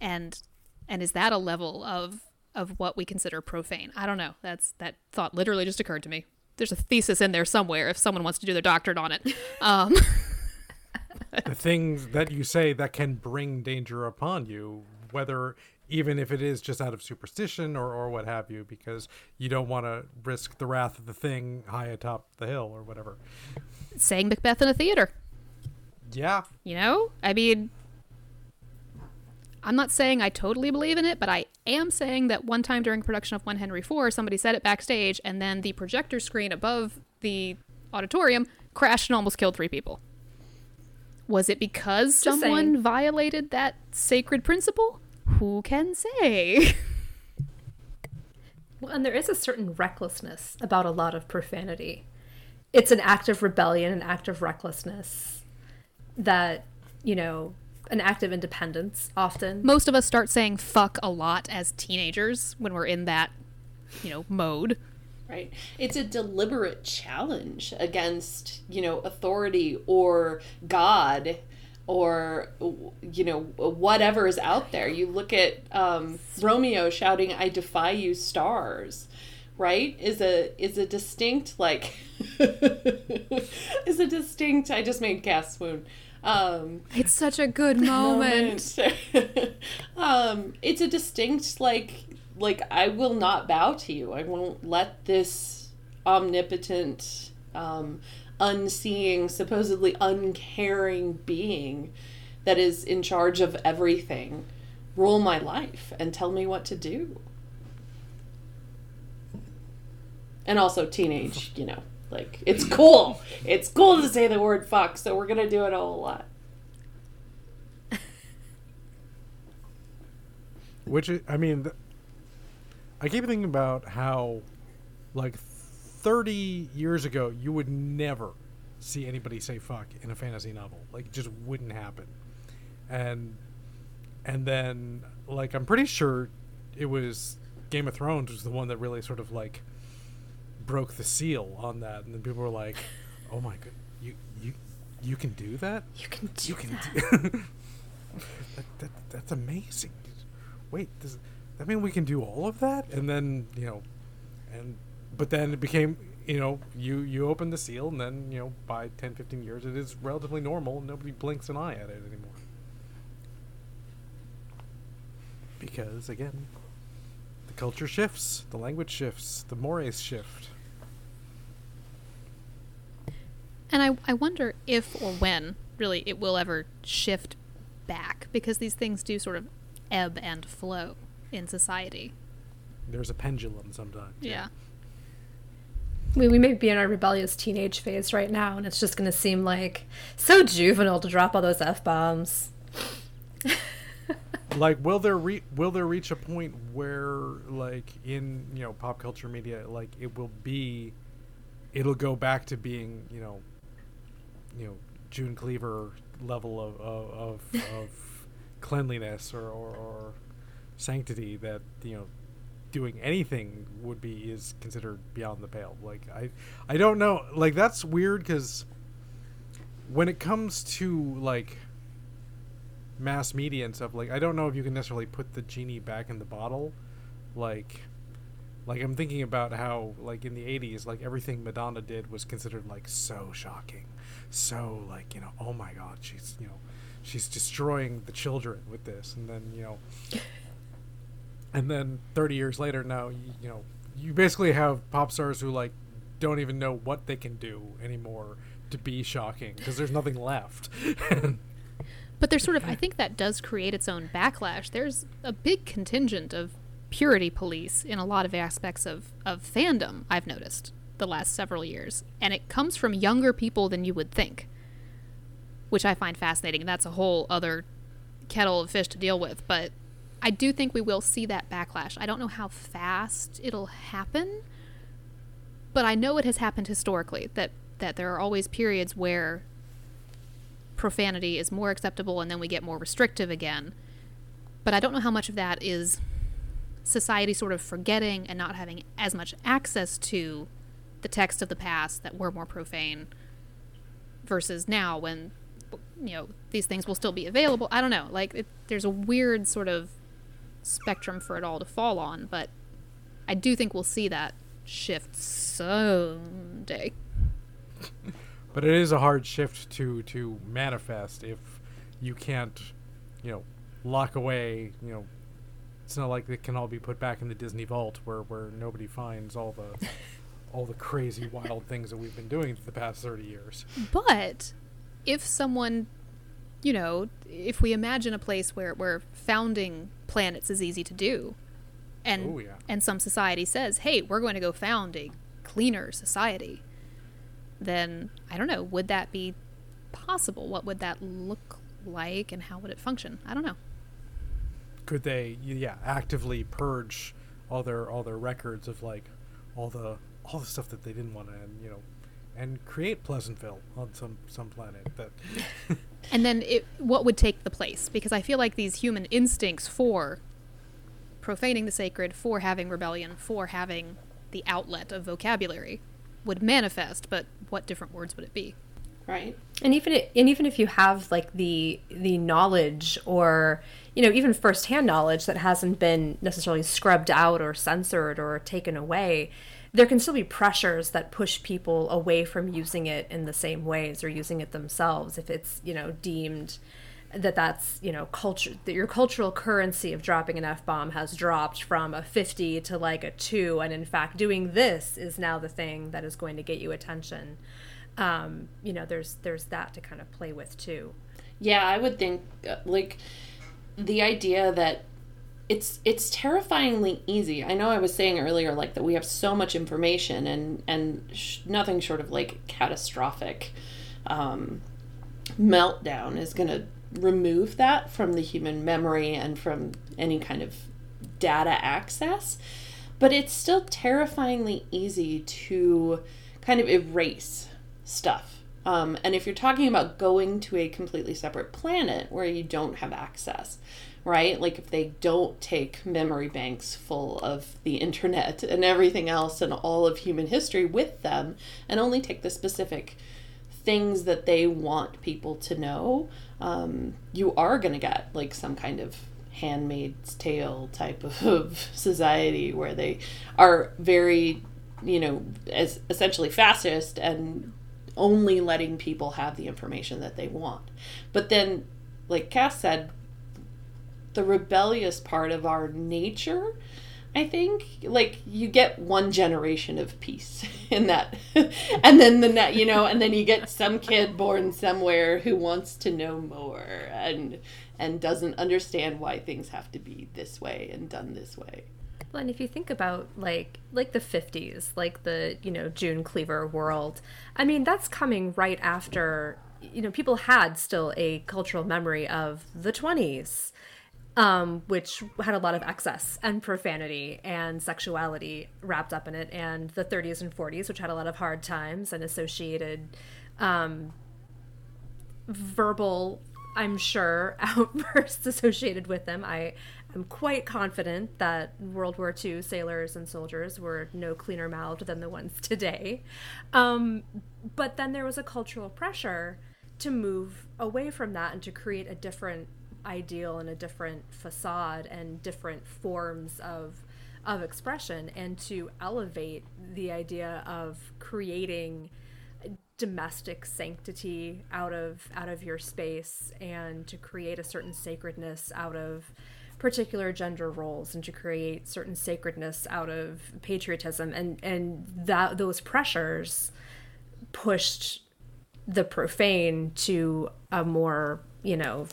And and is that a level of of what we consider profane? I don't know. That's that thought literally just occurred to me. There's a thesis in there somewhere if someone wants to do their doctorate on it. (laughs) Um the things that you say that can bring danger upon you, whether even if it is just out of superstition or, or what have you, because you don't want to risk the wrath of the thing high atop the hill or whatever. Saying Macbeth in a theater. Yeah. You know? I mean, I'm not saying I totally believe in it, but I am saying that one time during production of One Henry IV, somebody said it backstage, and then the projector screen above the auditorium crashed and almost killed three people. Was it because Just someone saying. violated that sacred principle? Who can say? (laughs) Well, and there is a certain recklessness about a lot of profanity. It's an act of rebellion, an act of recklessness that, you know, an act of independence often. Most of us start saying fuck a lot as teenagers when we're in that, you know, mode. right it's a deliberate challenge against you know authority or god or you know whatever is out there you look at um, romeo shouting i defy you stars right is a is a distinct like (laughs) is a distinct i just made cass swoon um It's such a good moment. (laughs) moment. (laughs) um, it's a distinct like like I will not bow to you. I won't let this omnipotent, um, unseeing, supposedly uncaring being that is in charge of everything rule my life and tell me what to do. And also teenage, you know, like it's cool. It's cool to say the word fuck, so we're gonna do it a whole lot. Which I mean, I keep thinking about how, like, 30 years ago, you would never see anybody say fuck in a fantasy novel. Like, it just wouldn't happen. And, and then, like, I'm pretty sure it was Game of Thrones was the one that really sort of, like, broke the seal on that. And then people were like, (laughs) oh my god, you, you, you can do that? You can do you can that. do (laughs) that, that, that's amazing wait does that mean we can do all of that and then you know and but then it became you know you you open the seal and then you know by 10 15 years it is relatively normal and nobody blinks an eye at it anymore because again the culture shifts the language shifts the mores shift And I, I wonder if or when, really, it will ever shift back because these things do sort of ebb and flow in society. there's a pendulum sometimes Yeah. We, we may be in our rebellious teenage phase right now, and it's just going to seem like so juvenile to drop all those f bombs. (laughs) like will there re- will there reach a point where like in you know pop culture media like it will be it'll go back to being you know you know June Cleaver level of of, of, (laughs) of cleanliness or, or, or sanctity that you know doing anything would be is considered beyond the pale. Like I I don't know like that's weird because when it comes to like mass media and stuff like i don't know if you can necessarily put the genie back in the bottle. Like like i'm thinking about how like in the 80s like everything madonna did was considered like so shocking so like you know oh my god she's you know she's destroying the children with this. And then you know and then 30 years later now you, you know you basically have pop stars who like don't even know what they can do anymore to be shocking because there's nothing left. But there's sort of, I (laughs) think that does create its own backlash. There's a big contingent of purity police in a lot of aspects of, of fandom, I've noticed, the last several years. And it comes from younger people than you would think, which I find fascinating. That's a whole other kettle of fish to deal with. But I do think we will see that backlash. I don't know how fast it'll happen, but I know it has happened historically that, that there are always periods where profanity is more acceptable and then we get more restrictive again. But I don't know how much of that is society sort of forgetting and not having as much access to the text of the past that were more profane versus now when you know these things will still be available. I don't know. Like it, there's a weird sort of spectrum for it all to fall on, but I do think we'll see that shift someday. (laughs) but it is a hard shift to to manifest if you can't, you know, lock away. You know, it's not like it can all be put back in the Disney vault where where nobody finds all the (laughs) all the crazy wild things that we've been doing for the past 30 years. But if someone, you know, if we imagine a place where, where founding planets is easy to do, and Oh, yeah. and some society says, "Hey, we're going to go found a cleaner society," then I don't know. Would that be possible? What would that look like, and how would it function? I don't know. Could they yeah, actively purge all their all their records of like all the all the stuff that they didn't want to and you know and create Pleasantville on some some planet that (laughs) And then it, what would take the place? Because I feel like these human instincts for profaning the sacred, for having rebellion, for having the outlet of vocabulary would manifest, but what different words would it be? Right. and even i- and even if you have like the the knowledge or you know even firsthand knowledge that hasn't been necessarily scrubbed out or censored or taken away there can still be pressures that push people away from using it in the same ways or using it themselves if it's you know deemed that that's you know culture that your cultural currency of dropping an f-bomb has dropped from a 50 to like a 2 and in fact doing this is now the thing that is going to get you attention. Um, you know there's there's that to kind of play with too. Yeah, I would think uh, like the idea that it's it's terrifyingly easy. I know I was saying earlier like that we have so much information and and sh- nothing short of like catastrophic um, meltdown is going to remove that from the human memory and from any kind of data access. But it's still terrifyingly easy to kind of erase stuff. Um, and if you're talking about going to a completely separate planet where you don't have access, right? Like if they don't take memory banks full of the internet and everything else and all of human history with them and only take the specific things that they want people to know, um, you are going to get like some kind of handmaid's tale type of (laughs) society where they are very, you know, as essentially fascist and only letting people have the information that they want. But then, like Cass said, the rebellious part of our nature I think like you get one generation of peace (laughs) in that, (laughs) and then the net, you know, and then you get some kid born somewhere who wants to know more and and doesn't understand why things have to be this way and done this way. Well, and if you think about like like the 50s, like the, you know, June Cleaver world, I mean, that's coming right after, you know, people had still a cultural memory of the 20s, um, which had a lot of excess and profanity and sexuality wrapped up in it, and the 30s and 40s, which had a lot of hard times and associated um, verbal, I'm sure, (laughs) outbursts associated with them. I am quite confident that World War II sailors and soldiers were no cleaner mouthed than the ones (laughs) today. Um, but then there was a cultural pressure to move away from that and to create a different ideal and a different facade and different forms of of expression and to elevate the idea of creating domestic sanctity out of out of your space and to create a certain sacredness out of particular gender roles and to create certain sacredness out of patriotism. And and that those pressures pushed the profane to a more you know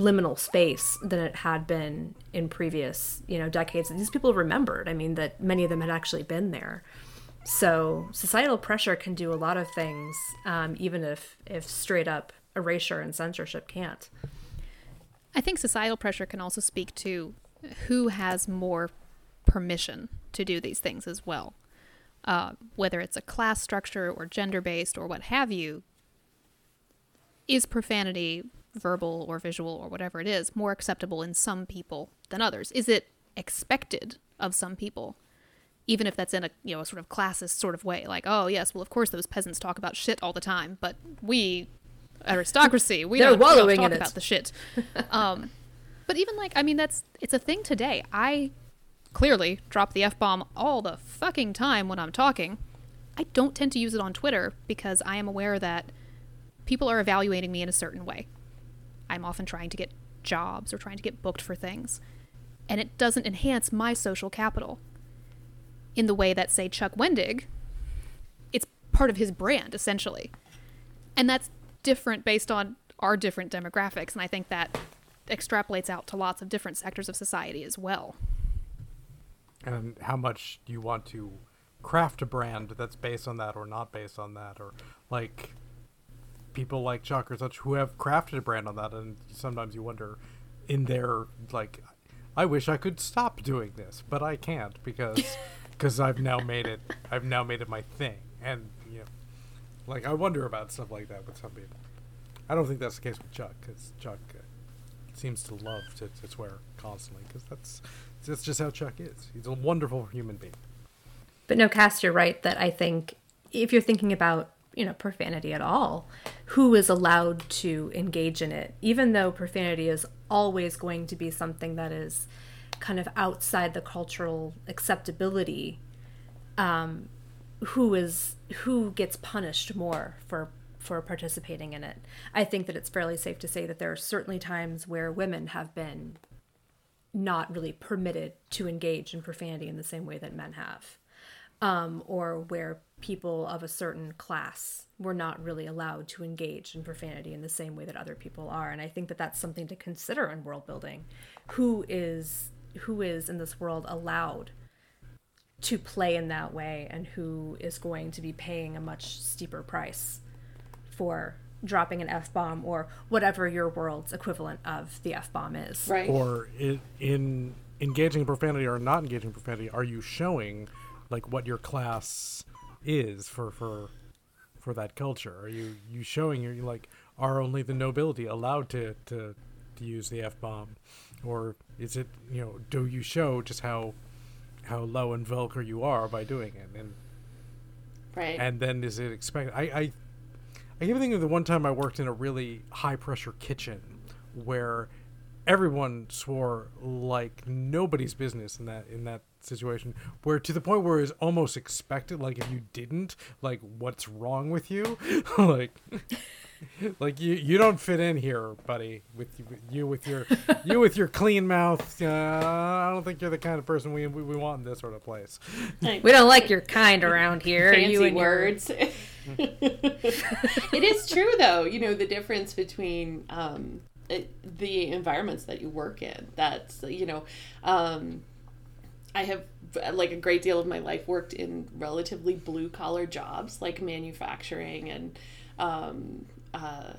liminal space than it had been in previous you know decades and these people remembered. I mean that many of them had actually been there. So societal pressure can do a lot of things um, even if if straight up erasure and censorship can't. I think societal pressure can also speak to who has more permission to do these things as well. Uh, whether it's a class structure or gender based or what have you, is profanity, verbal or visual or whatever it is, more acceptable in some people than others? Is it expected of some people? Even if that's in a you know a sort of classist sort of way, like oh yes, well of course those peasants talk about shit all the time, but we aristocracy we They're don't, we don't talk in it. about the shit. Um, but even like, I mean, that's it's a thing today. I clearly drop the f bomb all the fucking time when I'm talking. I don't tend to use it on Twitter because I am aware that people are evaluating me in a certain way. I'm often trying to get jobs or trying to get booked for things. And it doesn't enhance my social capital in the way that, say, Chuck Wendig, it's part of his brand, essentially. And that's different based on our different demographics. And I think that extrapolates out to lots of different sectors of society as well. And how much do you want to craft a brand that's based on that or not based on that? Or like people like Chuck or such who have crafted a brand on that. And sometimes you wonder in their, like, I wish I could stop doing this, but I can't because (laughs) because I've now made it. I've now made it my thing, and you know, like I wonder about stuff like that with some people. I don't think that's the case with Chuck because Chuck uh, seems to love to, to swear constantly because that's that's just how Chuck is. He's a wonderful human being. But no, Cass, you're right that I think if you're thinking about you know profanity at all, who is allowed to engage in it, even though profanity is always going to be something that is kind of outside the cultural acceptability. Um, who is who gets punished more for for participating in it. I think that it's fairly safe to say that there are certainly times where women have been not really permitted to engage in profanity in the same way that men have, um, or where people of a certain class were not really allowed to engage in profanity in the same way that other people are. And I think that that's something to consider in world building. Who is who is in this world allowed to play in that way, and who is going to be paying a much steeper price for dropping an f bomb or whatever your world's equivalent of the f bomb is. Right. Or in, in engaging in profanity or not engaging in profanity, are you showing like what your class is for for for that culture? Are you you showing you're like are only the nobility allowed to to, to use the f bomb, or is it you know do you show just how how low and vulgar you are by doing it and right. and then is it expected? I I I even think of the one time I worked in a really high pressure kitchen where everyone swore like nobody's business in that in that situation where to the point where it's almost expected like if you didn't like what's wrong with you (laughs) like like you you don't fit in here buddy with you, you with your you with your clean mouth uh, i don't think you're the kind of person we, we, we want in this sort of place (laughs) We don't like your kind around here. fancy you and your- words. (laughs) it is true, though. You know the difference between um, it, the environments that you work in. That's you know, um, I have like a great deal of my life worked in relatively blue collar jobs like manufacturing and um, uh,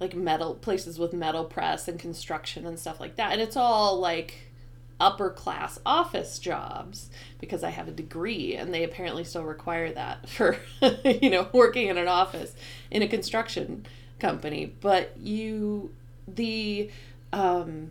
like metal places with metal press and construction and stuff like that. And it's all like upper class office jobs because I have a degree and they apparently still require that for (laughs) you know working in an office in a construction company but you the um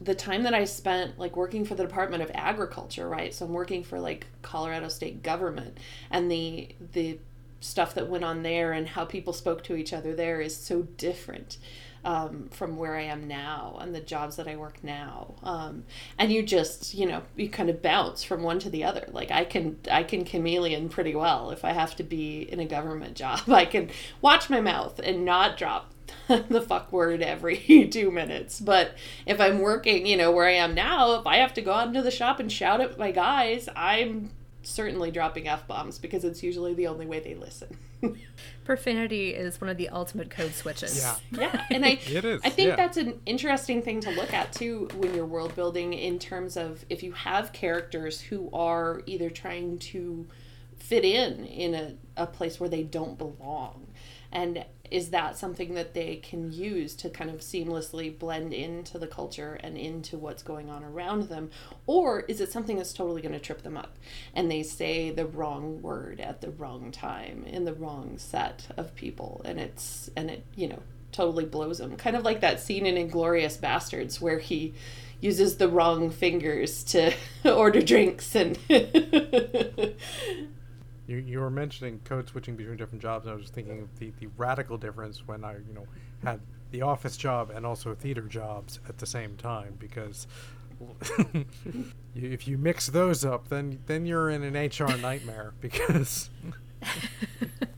the time that I spent like working for the Department of Agriculture right so I'm working for like Colorado state government and the the stuff that went on there and how people spoke to each other there is so different um, from where I am now and the jobs that I work now. Um, and you just, you know, you kind of bounce from one to the other. Like I can, I can chameleon pretty well if I have to be in a government (laughs) job. I can watch my mouth and not drop (laughs) the fuck word every (laughs) two minutes. But if I'm working, you know, where I am now, if I have to go out into the shop and shout at my guys, I'm certainly dropping f bombs because it's usually the only way they listen. (laughs) Profanity is one of the ultimate code switches. yeah yeah and i It is, i think yeah. that's an interesting thing to look at too when you're world building in terms of if you have characters who are either trying to fit in in a, a place where they don't belong and is that something that they can use to kind of seamlessly blend into the culture and into what's going on around them? Or is it something that's totally going to trip them up and they say the wrong word at the wrong time in the wrong set of people and it's and it you know totally blows them kind of like that scene in Inglourious Basterds where he uses the wrong fingers to (laughs) order drinks and (laughs) You, you were mentioning code switching between different jobs, and I was just thinking of the, the radical difference when I, you know, had the office job and also theater jobs at the same time because (laughs) if you mix those up, then then you're in an HR nightmare because (laughs) (laughs)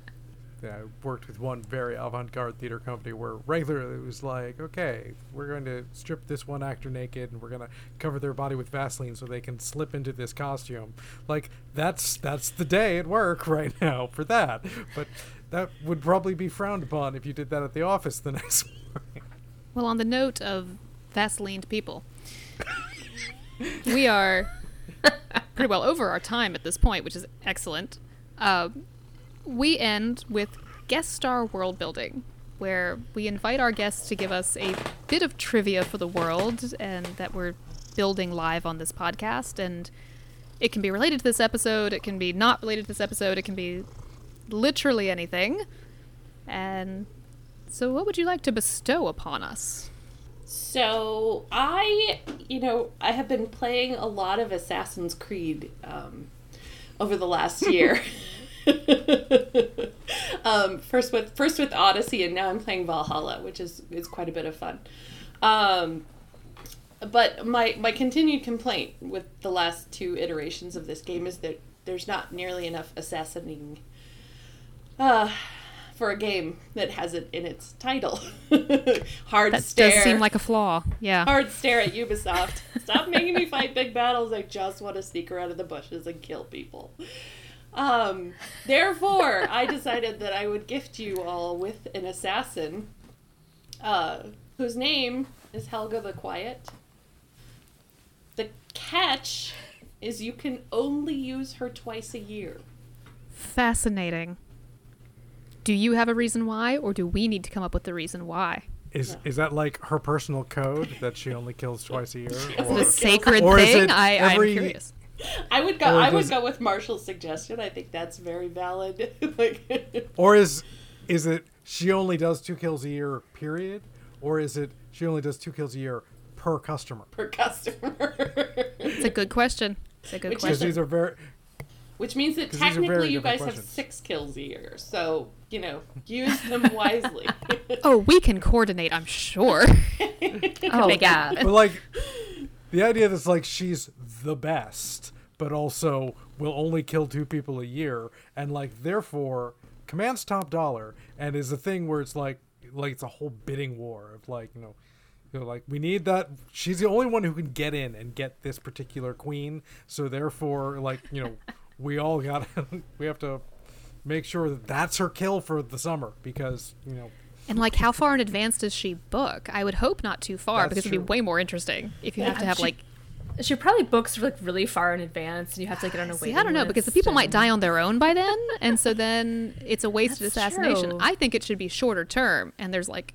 I worked with one very avant-garde theater company where regularly it was like, okay, we're going to strip this one actor naked and we're going to cover their body with Vaseline so they can slip into this costume. Like that's that's the day at work (laughs) right now for that. But that would probably be frowned upon if you did that at the office the (laughs) next morning. Well, on the note of Vaselined people, we are pretty well over our time at this point, which is excellent. Uh, we end with guest star world building, where we invite our guests to give us a bit of trivia for the world and that we're building live on this podcast. And it can be related to this episode, it can be not related to this episode, it can be literally anything. And so, what would you like to bestow upon us? So I, you know, I have been playing a lot of Assassin's Creed um, over the last year. (laughs) (laughs) um, first with first with Odyssey, and now I'm playing Valhalla, which is is quite a bit of fun. Um, but my my continued complaint with the last two iterations of this game is that there's not nearly enough assassinating uh, for a game that has it in its title. (laughs) Hard That stare. does seem like a flaw. Yeah. Hard stare at Ubisoft. Stop making me fight big battles. I just want to sneak around in the bushes and kill people. Um, therefore, I decided that I would gift you all with an assassin, uh, whose name is Helga the Quiet. The catch is you can only use her twice a year. Fascinating. Do you have a reason why, or do we need to come up with the reason why? Is is that like her personal code that she only kills twice a year? (laughs) Is or- it a sacred Or is thing? it I, every- I'm curious. (laughs) I would go. Or I would go with Marshall's suggestion. I think that's very valid. (laughs) like, (laughs) Or is is it she only does two kills a year, period? Or is it she only does two kills a year per customer? per customer. It's a good question. It's a good Which Because question. these are very Which means that 'Cause these are very technically you different guys have six kills a year. So, you know, use them wisely. Oh, we can coordinate, I'm sure. Oh make it yeah. but like the idea that's like she's the best, but also will only kill two people a year, and like therefore commands top dollar, and is a thing where it's like like it's a whole bidding war of like you know. You know, like we need that. She's the only one who can get in and get this particular queen. So therefore, like you know, (laughs) we all got. (laughs) we have to make sure that that's her kill for the summer because you know and like, how far in advance does she book? I would hope not too far That's because it'd be way more interesting if you have to have she- like. She probably books like really far in advance, and you have to get on a (sighs) See, I don't know because the list people might die on their own by then, and so then it's a wasted That's assassination. true. I think it should be shorter term, and there's like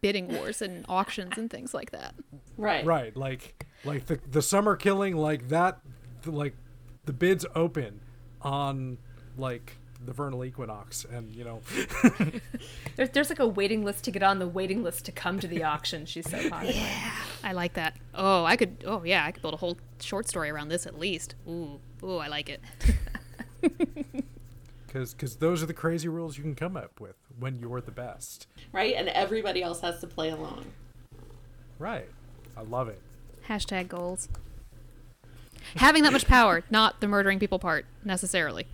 bidding wars and auctions and things like that. right. Right, like like the the summer killing like that like the bids open on like the vernal equinox and you know (laughs) There's, there's like a waiting list to get on the waiting list to come to the auction. She's so popular. I like that. Oh, I could. Oh, yeah, I could build a whole short story around this at least. Ooh, ooh, I like it. (laughs) cuz cuz those are the crazy rules you can come up with when you're the best. Right? And everybody else has to play along. Right. I love it. Hashtag goals. Having that much power, not the murdering people part necessarily.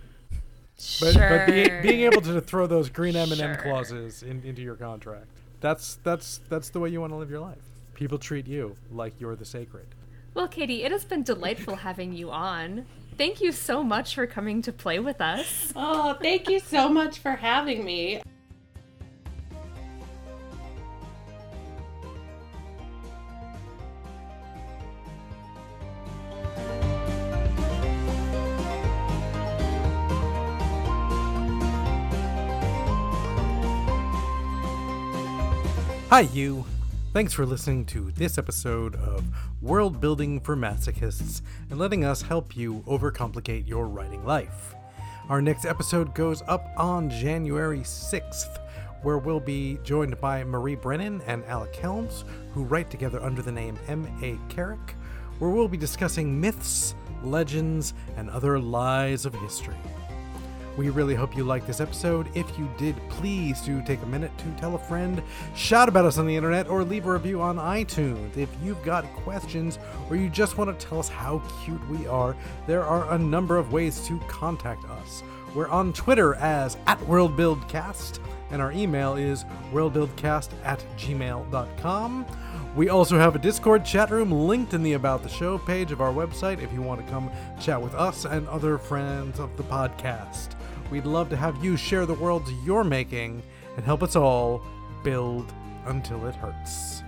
But but being, being able to throw those green M&M Sure. clauses in, into your contract. That's that's that's the way you want to live your life. People treat you like you're the sacred. Well, Katie, it has been delightful (laughs) having you on. Thank you so much for coming to play with us. Oh, thank you so much for having me. Hi, you. Thanks for listening to this episode of World Building for Masochists and letting us help you overcomplicate your writing life. Our next episode goes up on January 6th, where we'll be joined by Marie Brennan and Alyc Helms, who write together under the name M.A. Carrick, where we'll be discussing myths, legends, and other lies of history. We really hope you liked this episode. If you did, please do take a minute to tell a friend, shout about us on the internet, or leave a review on iTunes. If you've got questions or you just want to tell us how cute we are, there are a number of ways to contact us. We're on Twitter as at WorldBuildCast, and our email is worldbuildcast at gmail.com. We also have a Discord chat room linked in the About the Show page of our website if you want to come chat with us and other friends of the podcast. We'd love to have you share the worlds you're making and help us all build until it hurts.